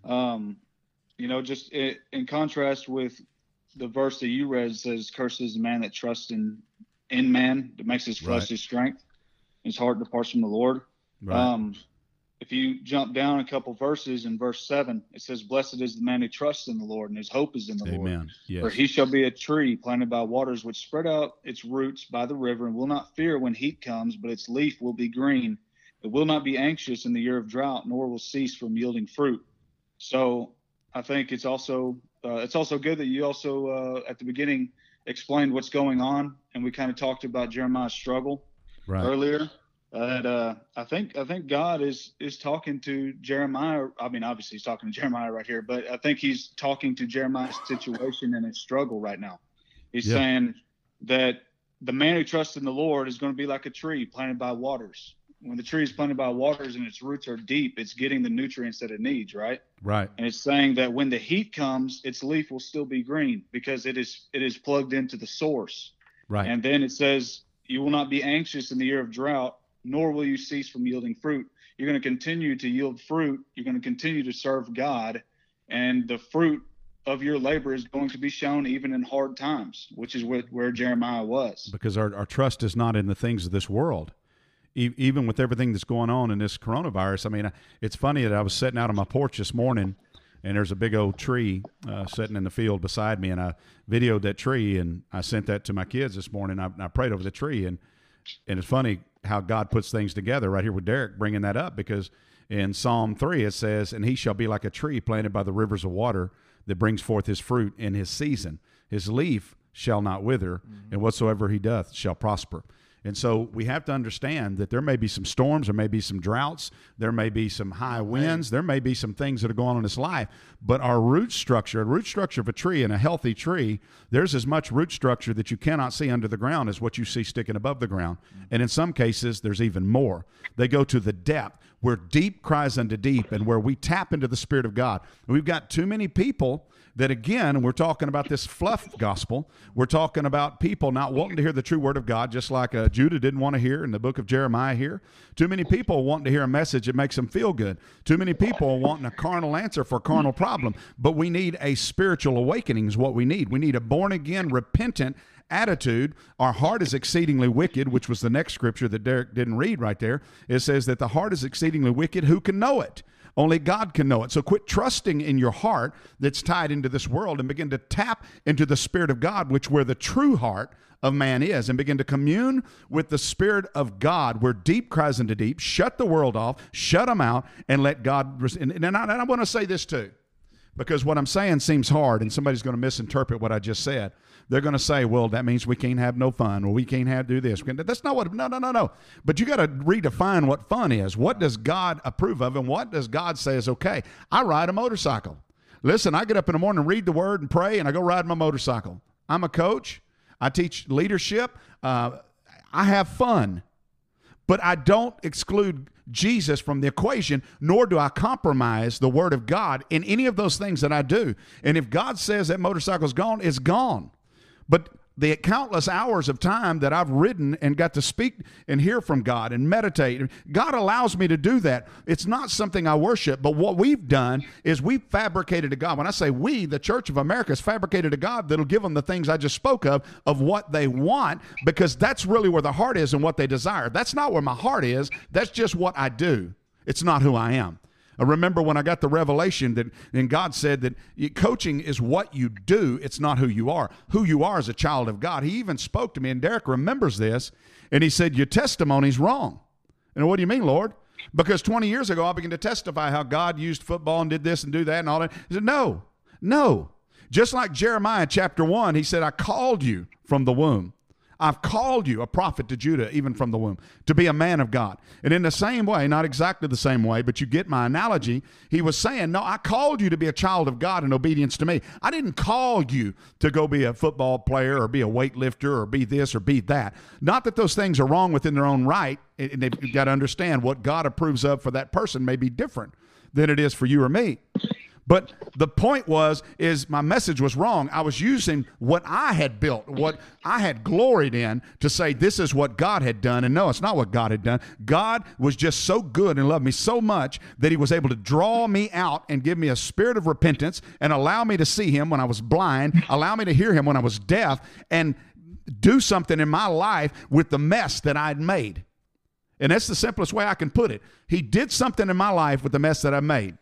Um, you know, just it, in contrast with the verse that you read says, "Curses the man that trusts in in man, that makes his flesh right. his strength." His heart departs from the Lord. Right. Um, if you jump down a couple verses in verse seven, it says, "Blessed is the man who trusts in the Lord, and his hope is in the Amen. Lord. Yes. For he shall be a tree planted by waters, which spread out its roots by the river, and will not fear when heat comes, but its leaf will be green. It will not be anxious in the year of drought, nor will cease from yielding fruit." So I think it's also uh, it's also good that you also uh, at the beginning explained what's going on, and we kind of talked about Jeremiah's struggle right. earlier. And uh, I think I think God is is talking to Jeremiah. I mean, obviously he's talking to Jeremiah right here, but I think he's talking to Jeremiah's situation and his struggle right now. He's Yeah. saying that the man who trusts in the Lord is going to be like a tree planted by waters. When the tree is planted by waters and its roots are deep, it's getting the nutrients that it needs, right? Right. And it's saying that when the heat comes, its leaf will still be green because it is it is plugged into the source. Right. And then it says, You will not be anxious in the year of drought, nor will you cease from yielding fruit. You're going to continue to yield fruit. You're going to continue to serve God. And the fruit of your labor is going to be shown even in hard times, which is what, where Jeremiah was. because our, our trust is not in the things of this world. E- even with everything that's going on in this coronavirus, I mean, it's funny that I was sitting out on my porch this morning, and there's a big old tree uh, sitting in the field beside me, and I videoed that tree, and I sent that to my kids this morning. I, I prayed over the tree, and and it's funny how God puts things together right here with Derek bringing that up because in Psalm 3 it says, And he shall be like a tree planted by the rivers of water that brings forth his fruit in his season. His leaf shall not wither, and whatsoever he doth shall prosper. And so we have to understand that there may be some storms, there may be some droughts, there may be some high winds, there may be some things that are going on in this life, but our root structure, the root structure of a tree and a healthy tree, there's as much root structure that you cannot see under the ground as what you see sticking above the ground. And in some cases, there's even more. They go to the depth where deep cries unto deep and where we tap into the Spirit of God. We've got too many people that again we're talking about this fluff gospel. We're talking about people not wanting to hear the true word of god just like uh, judah didn't want to hear in the book of jeremiah here. Too many people wanting to hear a message that makes them feel good. Too many people wanting a carnal answer for a carnal problem. But we need a spiritual awakening is what we need. We need a born again repentant attitude. Our heart is exceedingly wicked which was the next scripture that derek didn't read right there. It says that the heart is exceedingly wicked. Who can know it only God can know it. So quit trusting in your heart that's tied into this world and begin to tap into the Spirit of God, which where the true heart of man is, and begin to commune with the Spirit of God, where deep cries into deep. Shut the world off, shut them out, and let God. And, and I, and I want to say this too, because what I'm saying seems hard, and somebody's going to misinterpret what I just said. They're going to say, "Well, that means we can't have no fun, or we can't have do this." That's not what. No, no, no, no. But you got to redefine what fun is. What does God approve of, and what does God say is okay? I ride a motorcycle. Listen, I get up in the morning, read the Word, and pray, and I go ride my motorcycle. I'm a coach. I teach leadership. Uh, I have fun, but I don't exclude Jesus from the equation, nor do I compromise the Word of God in any of those things that I do. And if God says that motorcycle's gone, it's gone. But the countless hours of time that I've ridden and got to speak and hear from God and meditate, God allows me to do that. It's not something I worship, but what we've done is we've fabricated a God. When I say we, the Church of America has fabricated a God that'll give them the things I just spoke of, of what they want, because that's really where the heart is and what they desire. That's not where my heart is. That's just what I do. It's not who I am. I remember when I got the revelation that, and God said that coaching is what you do, it's not who you are. Who you are is a child of God. He even spoke to me, and Derek remembers this, and he said, Your testimony's wrong. And what do you mean, Lord? Because 20 years ago, I began to testify how God used football and did this and do that and all that. He said, No, no. Just like Jeremiah chapter 1, he said, I called you from the womb. I've called you a prophet to Judah, even from the womb, to be a man of God. And in the same way, not exactly the same way, but you get my analogy, he was saying, No, I called you to be a child of God in obedience to me. I didn't call you to go be a football player or be a weightlifter or be this or be that. Not that those things are wrong within their own right. And they've got to understand what God approves of for that person may be different than it is for you or me. But the point was, is my message was wrong. I was using what I had built, what I had gloried in to say this is what God had done. And no, it's not what God had done. God was just so good and loved me so much that he was able to draw me out and give me a spirit of repentance and allow me to see him when I was blind, allow me to hear him when I was deaf, and do something in my life with the mess that I'd made. And that's the simplest way I can put it. He did something in my life with the mess that I made.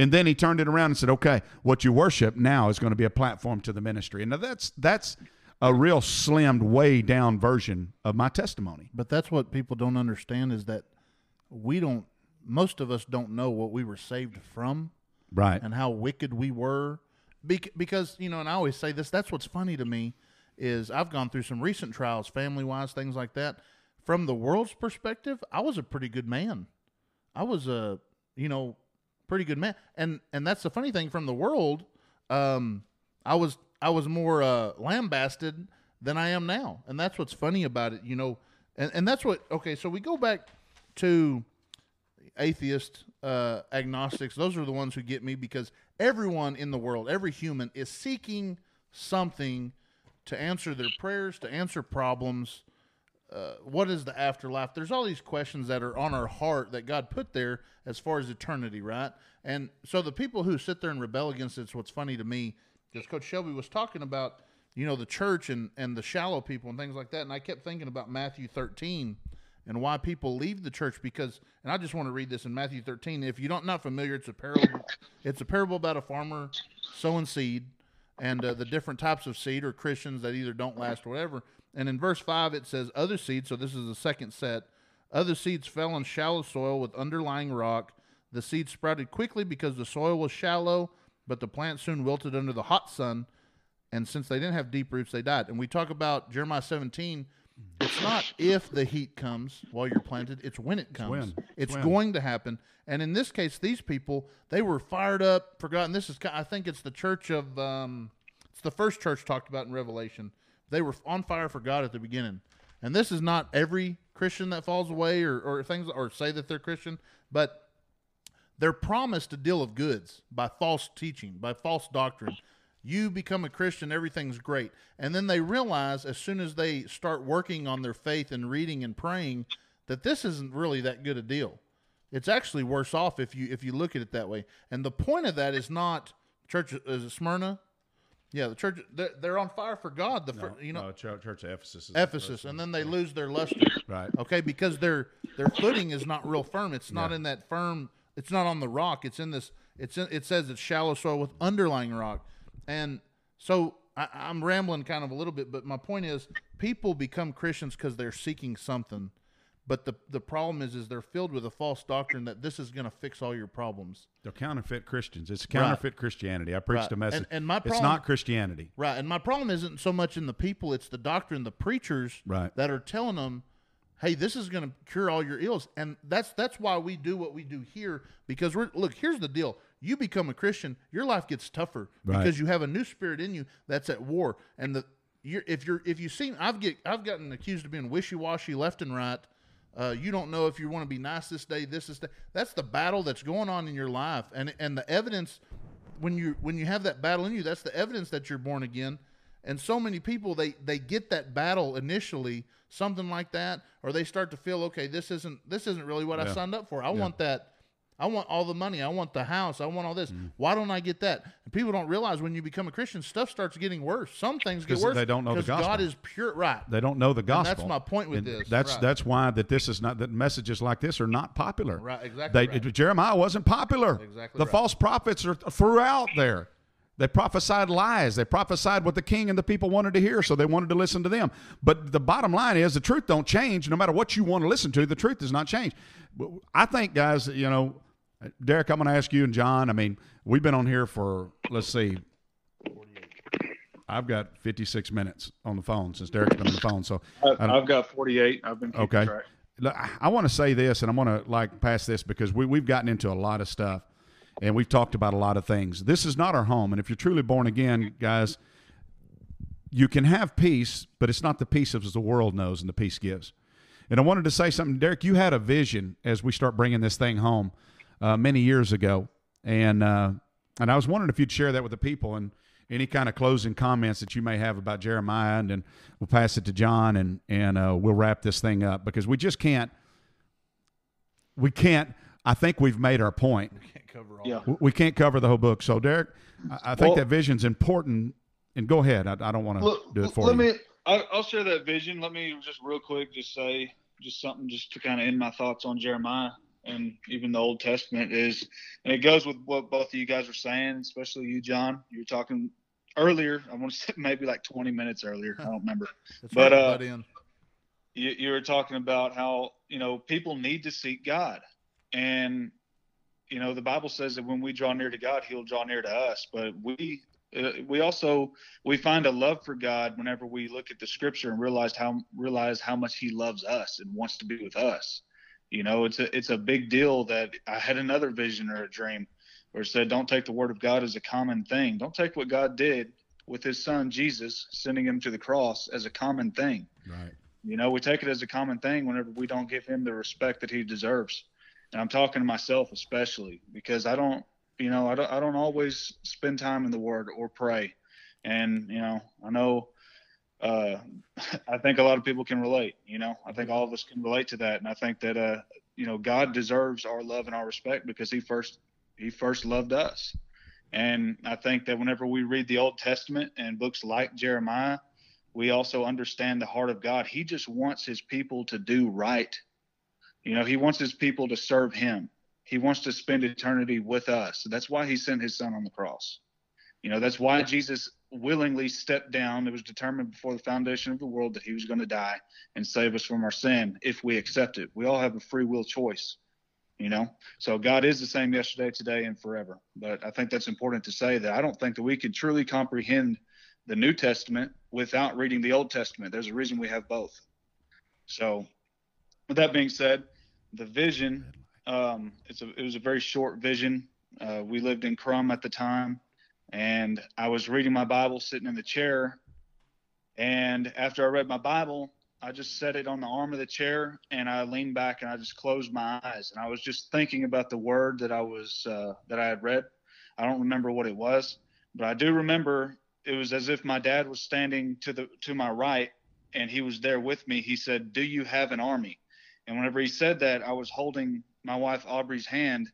And then he turned it around and said, "Okay, what you worship now is going to be a platform to the ministry." And now that's that's a real slimmed, way down version of my testimony. But that's what people don't understand is that we don't. Most of us don't know what we were saved from, Right. and how wicked we were. Because you know, and I always say this. That's what's funny to me is I've gone through some recent trials, family wise, things like that. From the world's perspective, I was a pretty good man. I was a you know pretty good man, and and that's the funny thing. From the world, um, I was I was more uh, lambasted than I am now, and that's what's funny about it. You know, and and that's what. Okay, so we go back to atheist, uh, agnostics. Those are the ones who get me because everyone in the world, every human, is seeking something to answer their prayers, to answer problems. Uh, what is the afterlife? There's all these questions that are on our heart that God put there as far as eternity, right? And so the people who sit there and rebel against it's what's funny to me. because Coach Shelby was talking about, you know, the church and and the shallow people and things like that, and I kept thinking about Matthew 13 and why people leave the church because and I just want to read this in Matthew 13 if you don't not familiar it's a parable it's a parable about a farmer sowing seed and uh, the different types of seed or Christians that either don't last or whatever and in verse 5 it says other seeds so this is the second set other seeds fell on shallow soil with underlying rock the seeds sprouted quickly because the soil was shallow but the plant soon wilted under the hot sun and since they didn't have deep roots they died and we talk about Jeremiah 17 it's not if the heat comes while you're planted, it's when it comes. when. It's when. going to happen. And in this case, these people, they were fired up, forgotten. This is, I think it's the church of, um, it's the first church talked about in Revelation. They were on fire for God at the beginning. And this is not every Christian that falls away or, or things, or say that they're Christian, but they're promised a deal of goods by false teaching, by false doctrine. You become a Christian, everything's great. And then they realize as soon as they start working on their faith and reading and praying that this isn't really that good a deal. It's actually worse off if you if you look at it that way. And the point of that is not church is Smyrna? Yeah, the church they're, they're on fire for God. The fir- you know no, Church, Church of Ephesus. Is Ephesus, and then they lose their luster. Right. Okay, because their their footing is not real firm. It's not Yeah. in that firm. It's not on the rock. It's in this. It's in, it says it's shallow soil with underlying rock, and so I, I'm rambling kind of a little bit. But my point is, people become Christians because they're seeking something. But the the problem is, is they're filled with a false doctrine that this is going to fix all your problems. They're counterfeit Christians. It's counterfeit Christianity. I preached Right. a message. And- and my it's problem- not Christianity. Right. And my problem isn't so much in the people, it's the doctrine, the preachers Right. that are telling them, hey, this is going to cure all your ills. And that's that's why we do what we do here because we're look, here's the deal. You become a Christian, your life gets tougher Right. because you have a new spirit in you that's at war. And the you're, if you're if you see I've get I've gotten accused of being wishy-washy left and right. Uh, you don't know if you want to be nice this day, this is day. That's the battle that's going on in your life, and and the evidence when you when you have that battle in you, that's the evidence that you're born again. And so many people they they get that battle initially, something like that, or they start to feel okay, this isn't this isn't really what I signed up for. I want that. I want all the money. I want the house. I want all this. Mm-hmm. Why don't I get that? And people don't realize when you become a Christian, stuff starts getting worse. Some things get worse. they don't know the 'cause God is pure. Right. They don't know the gospel. that's my point with And this. That's Right. that's why that this is not that messages like this are not popular. Right, exactly They, right. Jeremiah wasn't popular. Exactly The right. false prophets are throughout there. They prophesied lies. They prophesied what the king and the people wanted to hear, so they wanted to listen to them. But the bottom line is the truth don't change. No matter what you want to listen to, the truth does not change. I think, guys, you know, Derek, I'm going to ask you and John. I mean, we've been on here for let's see, I've got 56 minutes on the phone since Derek's been on the phone. So I've, uh, I've got 48. I've been Okay. track. I- I want to say this, and I want to like pass this because we we've gotten into a lot of stuff, and we've talked about a lot of things. This is not our home, and if you're truly born again, guys, you can have peace, but it's not the peace as the world knows and the peace gives. And I wanted to say something, Derek. You had a vision as we start bringing this thing home uh, many years ago, and uh, and I was wondering if you'd share that with the people and any kind of closing comments that you may have about Jeremiah, and then we'll pass it to John, and and uh, we'll wrap this thing up because we just can't. We can't. I think we've made our point. We can't cover all. Yeah. We can't cover the whole book. So, Derek, I, I think Well- that vision's important. And go ahead. I, I don't want to do it for let you. me. I, I'll share that vision. Let me just real quick just say just something just to kind of end my thoughts on Jeremiah and even the Old Testament is, and it goes with what both of you guys are saying, especially you, John. You were talking earlier. I want to say maybe like 20 minutes earlier. I don't remember. but uh, you, you were talking about how you know people need to seek God, and you know the Bible says that when we draw near to God, He'll draw near to us. But we uh, we also we find a love for God whenever we look at the Scripture and realize how realize how much He loves us and wants to be with us. You know, it's a it's a big deal that I had another vision or a dream where it said, "Don't take the word of God as a common thing. Don't take what God did with His Son Jesus, sending Him to the cross, as a common thing." Right. You know, we take it as a common thing whenever we don't give Him the respect that He deserves. And I'm talking to myself especially because I don't, you know, I don't I don't always spend time in the Word or pray, and you know, I know uh, I think a lot of people can relate. You know, I think all of us can relate to that, and I think that uh, you know God deserves our love and our respect because He first He first loved us, and I think that whenever we read the Old Testament and books like Jeremiah, we also understand the heart of God. He just wants His people to do right. You know, He wants His people to serve Him. He wants to spend eternity with us. That's why He sent His Son on the cross. You know, that's why Jesus willingly stepped down. It was determined before the foundation of the world that he was going to die and save us from our sin if we accept it. We all have a free will choice, you know. So God is the same yesterday, today, and forever. But I think that's important to say that I don't think that we can truly comprehend the New Testament without reading the Old Testament. There's a reason we have both. So, with that being said, the vision. Um, it's a, it was a very short vision. Uh, we lived in Crum at the time and I was reading my Bible sitting in the chair. And after I read my Bible, I just set it on the arm of the chair and I leaned back and I just closed my eyes and I was just thinking about the word that I was uh, that I had read. I don't remember what it was, but I do remember it was as if my dad was standing to the to my right and he was there with me. He said, "Do you have an army?" And whenever he said that, I was holding my wife Aubrey's hand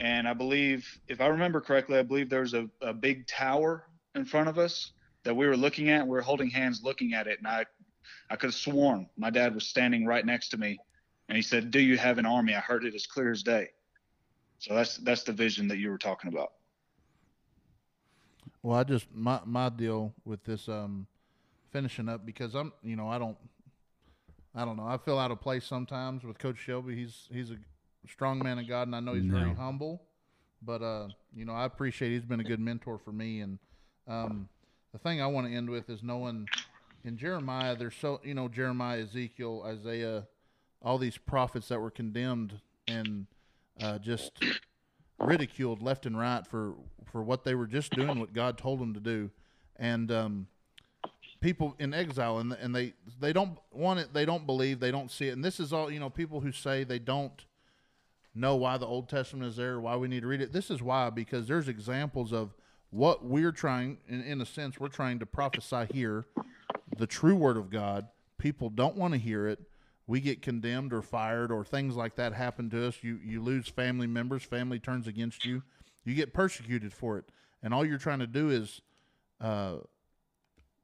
and I believe, if I remember correctly, I believe there was a, a big tower in front of us that we were looking at. We were holding hands looking at it. And I, I could have sworn my dad was standing right next to me. And he said, Do you have an army? I heard it as clear as day. So that's that's the vision that you were talking about. Well, I just my my deal with this um finishing up because I'm you know I don't I don't know I feel out of place sometimes with Coach Shelby. He's he's a strong man of God, and I know he's no. very humble. But uh, you know, I appreciate he's been a good mentor for me. And um, the thing I want to end with is knowing in Jeremiah, there's so you know Jeremiah, Ezekiel, Isaiah, all these prophets that were condemned and uh, just ridiculed left and right for for what they were just doing, what God told them to do, and um, people in exile, and and they they don't want it, they don't believe, they don't see it, and this is all you know. People who say they don't know why the Old Testament is there, why we need to read it. This is why, because there's examples of what we're trying, in, in a sense, we're trying to prophesy here, the true Word of God. People don't want to hear it. We get condemned or fired or things like that happen to us. You you lose family members. Family turns against you. You get persecuted for it, and all you're trying to do is uh,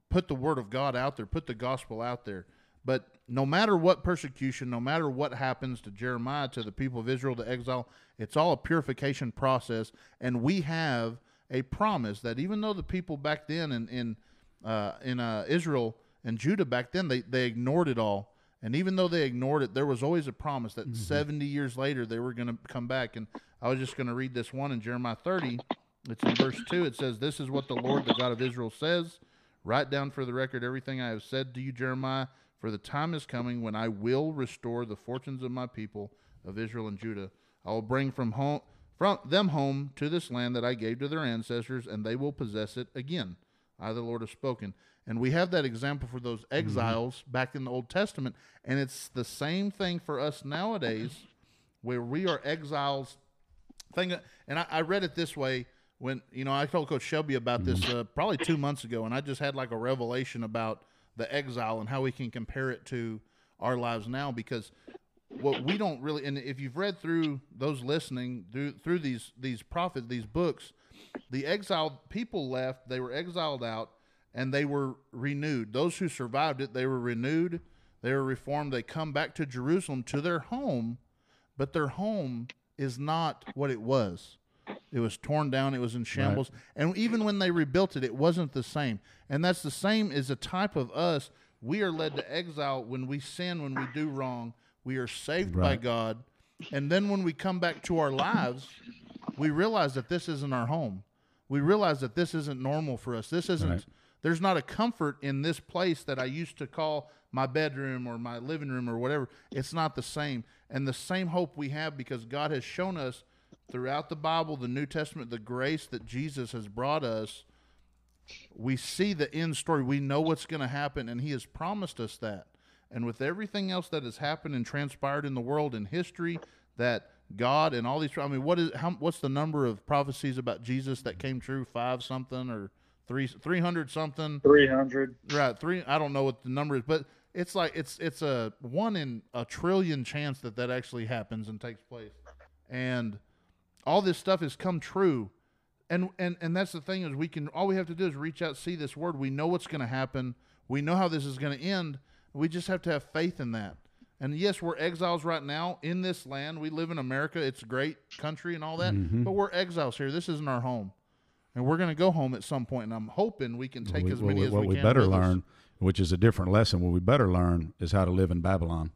put the Word of God out there, put the gospel out there. But no matter what persecution, no matter what happens to Jeremiah, to the people of Israel, to exile, it's all a purification process. And we have a promise that even though the people back then in in uh, in uh, Israel and Judah back then they they ignored it all, and even though they ignored it, there was always a promise that mm-hmm. seventy years later they were going to come back. And I was just going to read this one in Jeremiah thirty. It's in verse two. It says, "This is what the Lord, the God of Israel, says." Write down for the record everything I have said to you, Jeremiah for the time is coming when I will restore the fortunes of my people of Israel and Judah. I will bring from home from them home to this land that I gave to their ancestors, and they will possess it again. I, the Lord, have spoken. And we have that example for those mm-hmm. exiles mm-hmm. back in the Old Testament, and it's the same thing for us nowadays, where we are exiles. Thing, and I, I read it this way when you know I told Coach Shelby about this mm-hmm. uh, probably two months ago, and I just had like a revelation about the exile and how we can compare it to our lives now because what we don't really and if you've read through those listening through through these these prophets these books the exiled people left they were exiled out and they were renewed those who survived it they were renewed They were reformed. They come back to Jerusalem to their home, but their home is not what it was. It was torn down. It was in shambles. Right. And even when they rebuilt it, it wasn't the same. And that's the same as a type of us. We are led to exile when we sin, when we do wrong. We are saved right. by God. And then when we come back to our lives, we realize that this isn't our home. We realize that this isn't normal for us. This isn't, right. there's not a comfort in this place that I used to call my bedroom or my living room or whatever. It's not the same. And the same hope we have because God has shown us throughout the Bible, the New Testament, the grace that Jesus has brought us. We see the end story. We know what's going to happen, and He has promised us that. And with everything else that has happened and transpired in the world in history, that God and all these, I mean, what is how? What's the number of prophecies about Jesus that came true? Five something or three three hundred something? Three hundred. Right. Three. I don't know what the number is, but it's like it's it's a one in a trillion chance that that actually happens and takes place, and all this stuff has come true. And and and that's the thing is we can all we have to do is reach out, see this word. We know what's going to happen. We know how this is going to end we just have to have faith in that. And yes, we're exiles right now in this land. We live in America. It's a great country and all that, mm-hmm. but we're exiles here. This isn't our home. And we're going to go home at some point, and I'm hoping we can take we, as many as what we, we can. What we better learn, which is a different lesson, what we better learn is how to live in Babylon.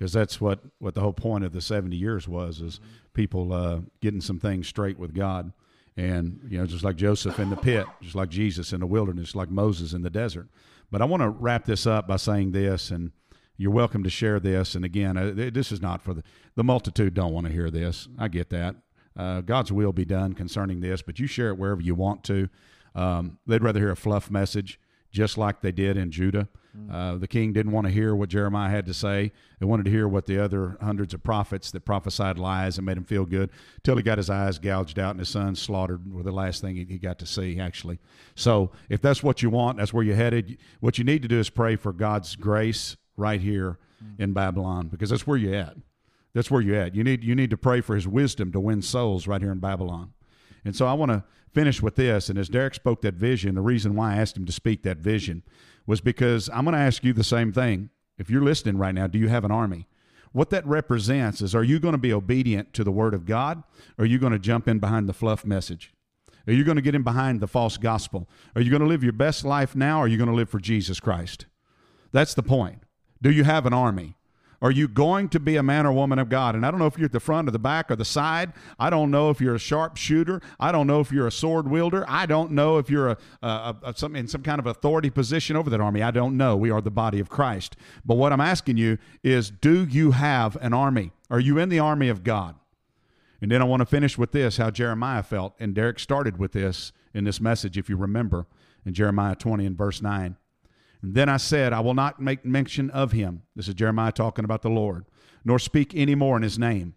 Because that's what, what the whole point of the 70 years was, is people uh, getting some things straight with God. And, you know, just like Joseph in the pit, just like Jesus in the wilderness, like Moses in the desert. But I want to wrap this up by saying this, and you're welcome to share this. And again, uh, this is not for the the multitude. Don't want to hear this. I get that. Uh, God's will be done concerning this, but you share it wherever you want to. Um, they'd rather hear a fluff message, just like they did in Judah. Mm. Uh, the king didn't want to hear what Jeremiah had to say. They wanted to hear what the other hundreds of prophets that prophesied lies and made him feel good till he got his eyes gouged out and his son slaughtered were the last thing he, he got to see, actually. So if that's what you want, that's where you're headed. What you need to do is pray for God's grace right here mm. in Babylon because that's where you're at. That's where you're at. You need, you need to pray for his wisdom to win souls right here in Babylon. And so I want to finish with this. And as Derek spoke that vision, the reason why I asked him to speak that vision was because I'm going to ask you the same thing. If you're listening right now, do you have an army? What that represents is are you going to be obedient to the word of God? Or are you going to jump in behind the fluff message? Are you going to get in behind the false gospel? Are you going to live your best life now or are you going to live for Jesus Christ? That's the point. Do you have an army? Are you going to be a man or woman of God? And I don't know if you're at the front or the back or the side. I don't know if you're a sharpshooter. I don't know if you're a sword wielder. I don't know if you're a, a, a, some, in some kind of authority position over that army. I don't know. We are the body of Christ. But what I'm asking you is do you have an army? Are you in the army of God? And then I want to finish with this how Jeremiah felt. And Derek started with this in this message, if you remember, in Jeremiah 20 and verse 9. And then I said, I will not make mention of him. This is Jeremiah talking about the Lord, nor speak any more in his name.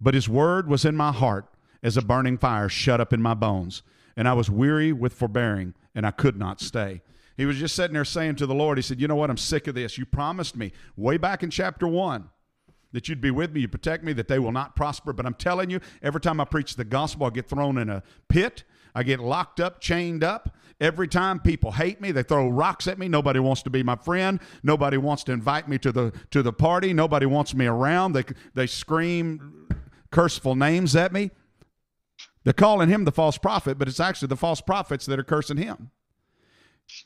But his word was in my heart as a burning fire shut up in my bones. And I was weary with forbearing, and I could not stay. He was just sitting there saying to the Lord, He said, You know what? I'm sick of this. You promised me way back in chapter one that you'd be with me, you protect me, that they will not prosper. But I'm telling you, every time I preach the gospel, I get thrown in a pit. I get locked up, chained up. Every time people hate me, they throw rocks at me. Nobody wants to be my friend. Nobody wants to invite me to the to the party. Nobody wants me around. They they scream curseful names at me. They're calling him the false prophet, but it's actually the false prophets that are cursing him.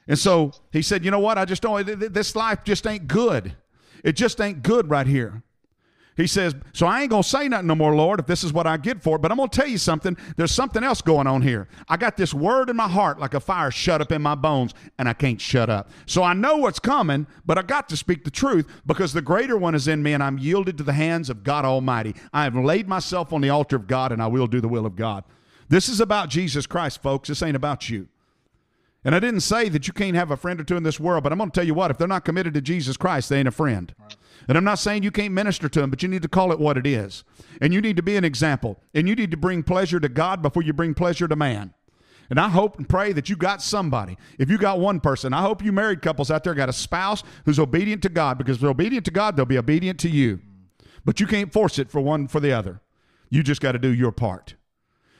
And so he said, "You know what? I just don't this life just ain't good. It just ain't good right here." He says, So I ain't going to say nothing no more, Lord, if this is what I get for it. But I'm going to tell you something. There's something else going on here. I got this word in my heart like a fire shut up in my bones, and I can't shut up. So I know what's coming, but I got to speak the truth because the greater one is in me, and I'm yielded to the hands of God Almighty. I have laid myself on the altar of God, and I will do the will of God. This is about Jesus Christ, folks. This ain't about you. And I didn't say that you can't have a friend or two in this world, but I'm going to tell you what, if they're not committed to Jesus Christ, they ain't a friend. Right. And I'm not saying you can't minister to them, but you need to call it what it is. And you need to be an example. And you need to bring pleasure to God before you bring pleasure to man. And I hope and pray that you got somebody. If you got one person, I hope you married couples out there got a spouse who's obedient to God because if they're obedient to God, they'll be obedient to you. But you can't force it for one for the other. You just got to do your part.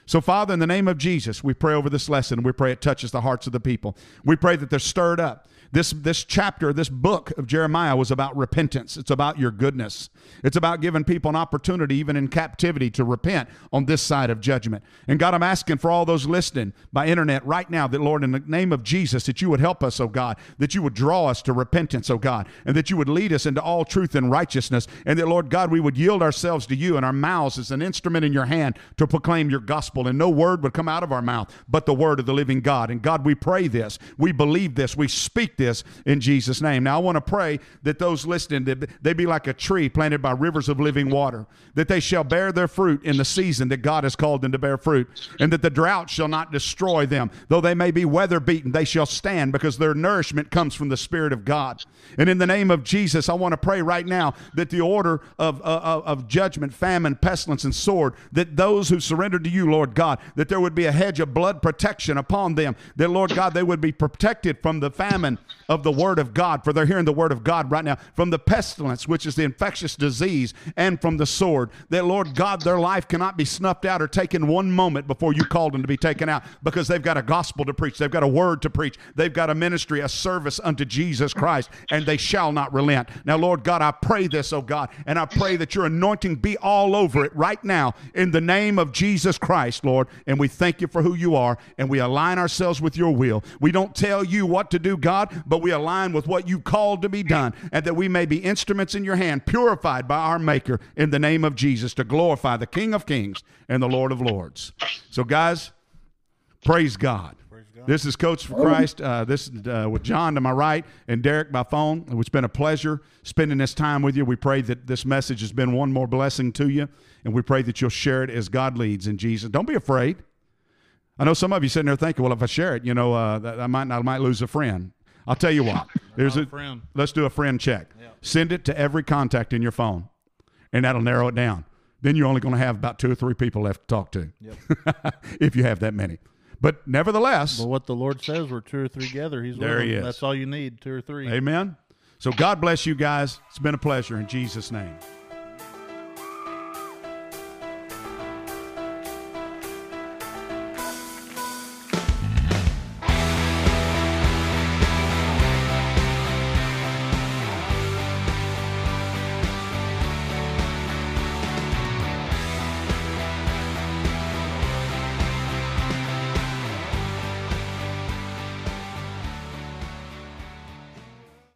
So, Father, in the name of Jesus, we pray over this lesson. We pray it touches the hearts of the people. We pray that they're stirred up This, this chapter, this book of Jeremiah was about repentance. It's about your goodness. It's about giving people an opportunity, even in captivity, to repent on this side of judgment. And God, I'm asking for all those listening by internet right now that, Lord, in the name of Jesus, that you would help us, oh God, that you would draw us to repentance, oh God, and that you would lead us into all truth and righteousness. And that, Lord God, we would yield ourselves to you and our mouths as an instrument in your hand to proclaim your gospel. And no word would come out of our mouth but the word of the living God. And God, we pray this. We believe this. We speak this in Jesus' name. Now, I want to pray that those listening, that they be like a tree planted by rivers of living water, that they shall bear their fruit in the season that God has called them to bear fruit, and that the drought shall not destroy them. Though they may be weather beaten, they shall stand because their nourishment comes from the Spirit of God. And in the name of Jesus, I want to pray right now that the order of, of, of judgment, famine, pestilence, and sword, that those who surrendered to you, Lord God, that there would be a hedge of blood protection upon them, that, Lord God, they would be protected from the famine of the Word of God, for they're hearing the Word of God right now, from the pestilence, which is the infectious disease, and from the sword. That, Lord God, their life cannot be snuffed out or taken one moment before you called them to be taken out because they've got a gospel to preach, they've got a word to preach, they've got a ministry, a service unto Jesus Christ, and they shall not relent. Now, Lord God, I pray this, oh God, and I pray that your anointing be all over it right now in the name of Jesus Christ, Lord. And we thank you for who you are, and we align ourselves with your will. We don't tell you what to do, God, but we align with what you called to be done, and that we may be instruments in your hand, purified by our Maker in the name of Jesus to glorify the King of Kings and the Lord of Lords. So, guys, praise God. This is Coach for Christ. Uh, this uh, with John to my right and Derek by phone. It's been a pleasure spending this time with you. We pray that this message has been one more blessing to you, and we pray that you'll share it as God leads in Jesus. Don't be afraid. I know some of you sitting there thinking, well, if I share it, you know, uh, I might I might lose a friend. I'll tell you what. There's a, friend. Let's do a friend check. Yep. Send it to every contact in your phone, and that'll narrow it down. Then you're only going to have about two or three people left to talk to, yep. if you have that many. But nevertheless, well, what the Lord says, we're two or three together. He's there. He is. That's all you need, two or three. Amen. So God bless you guys. It's been a pleasure in Jesus' name.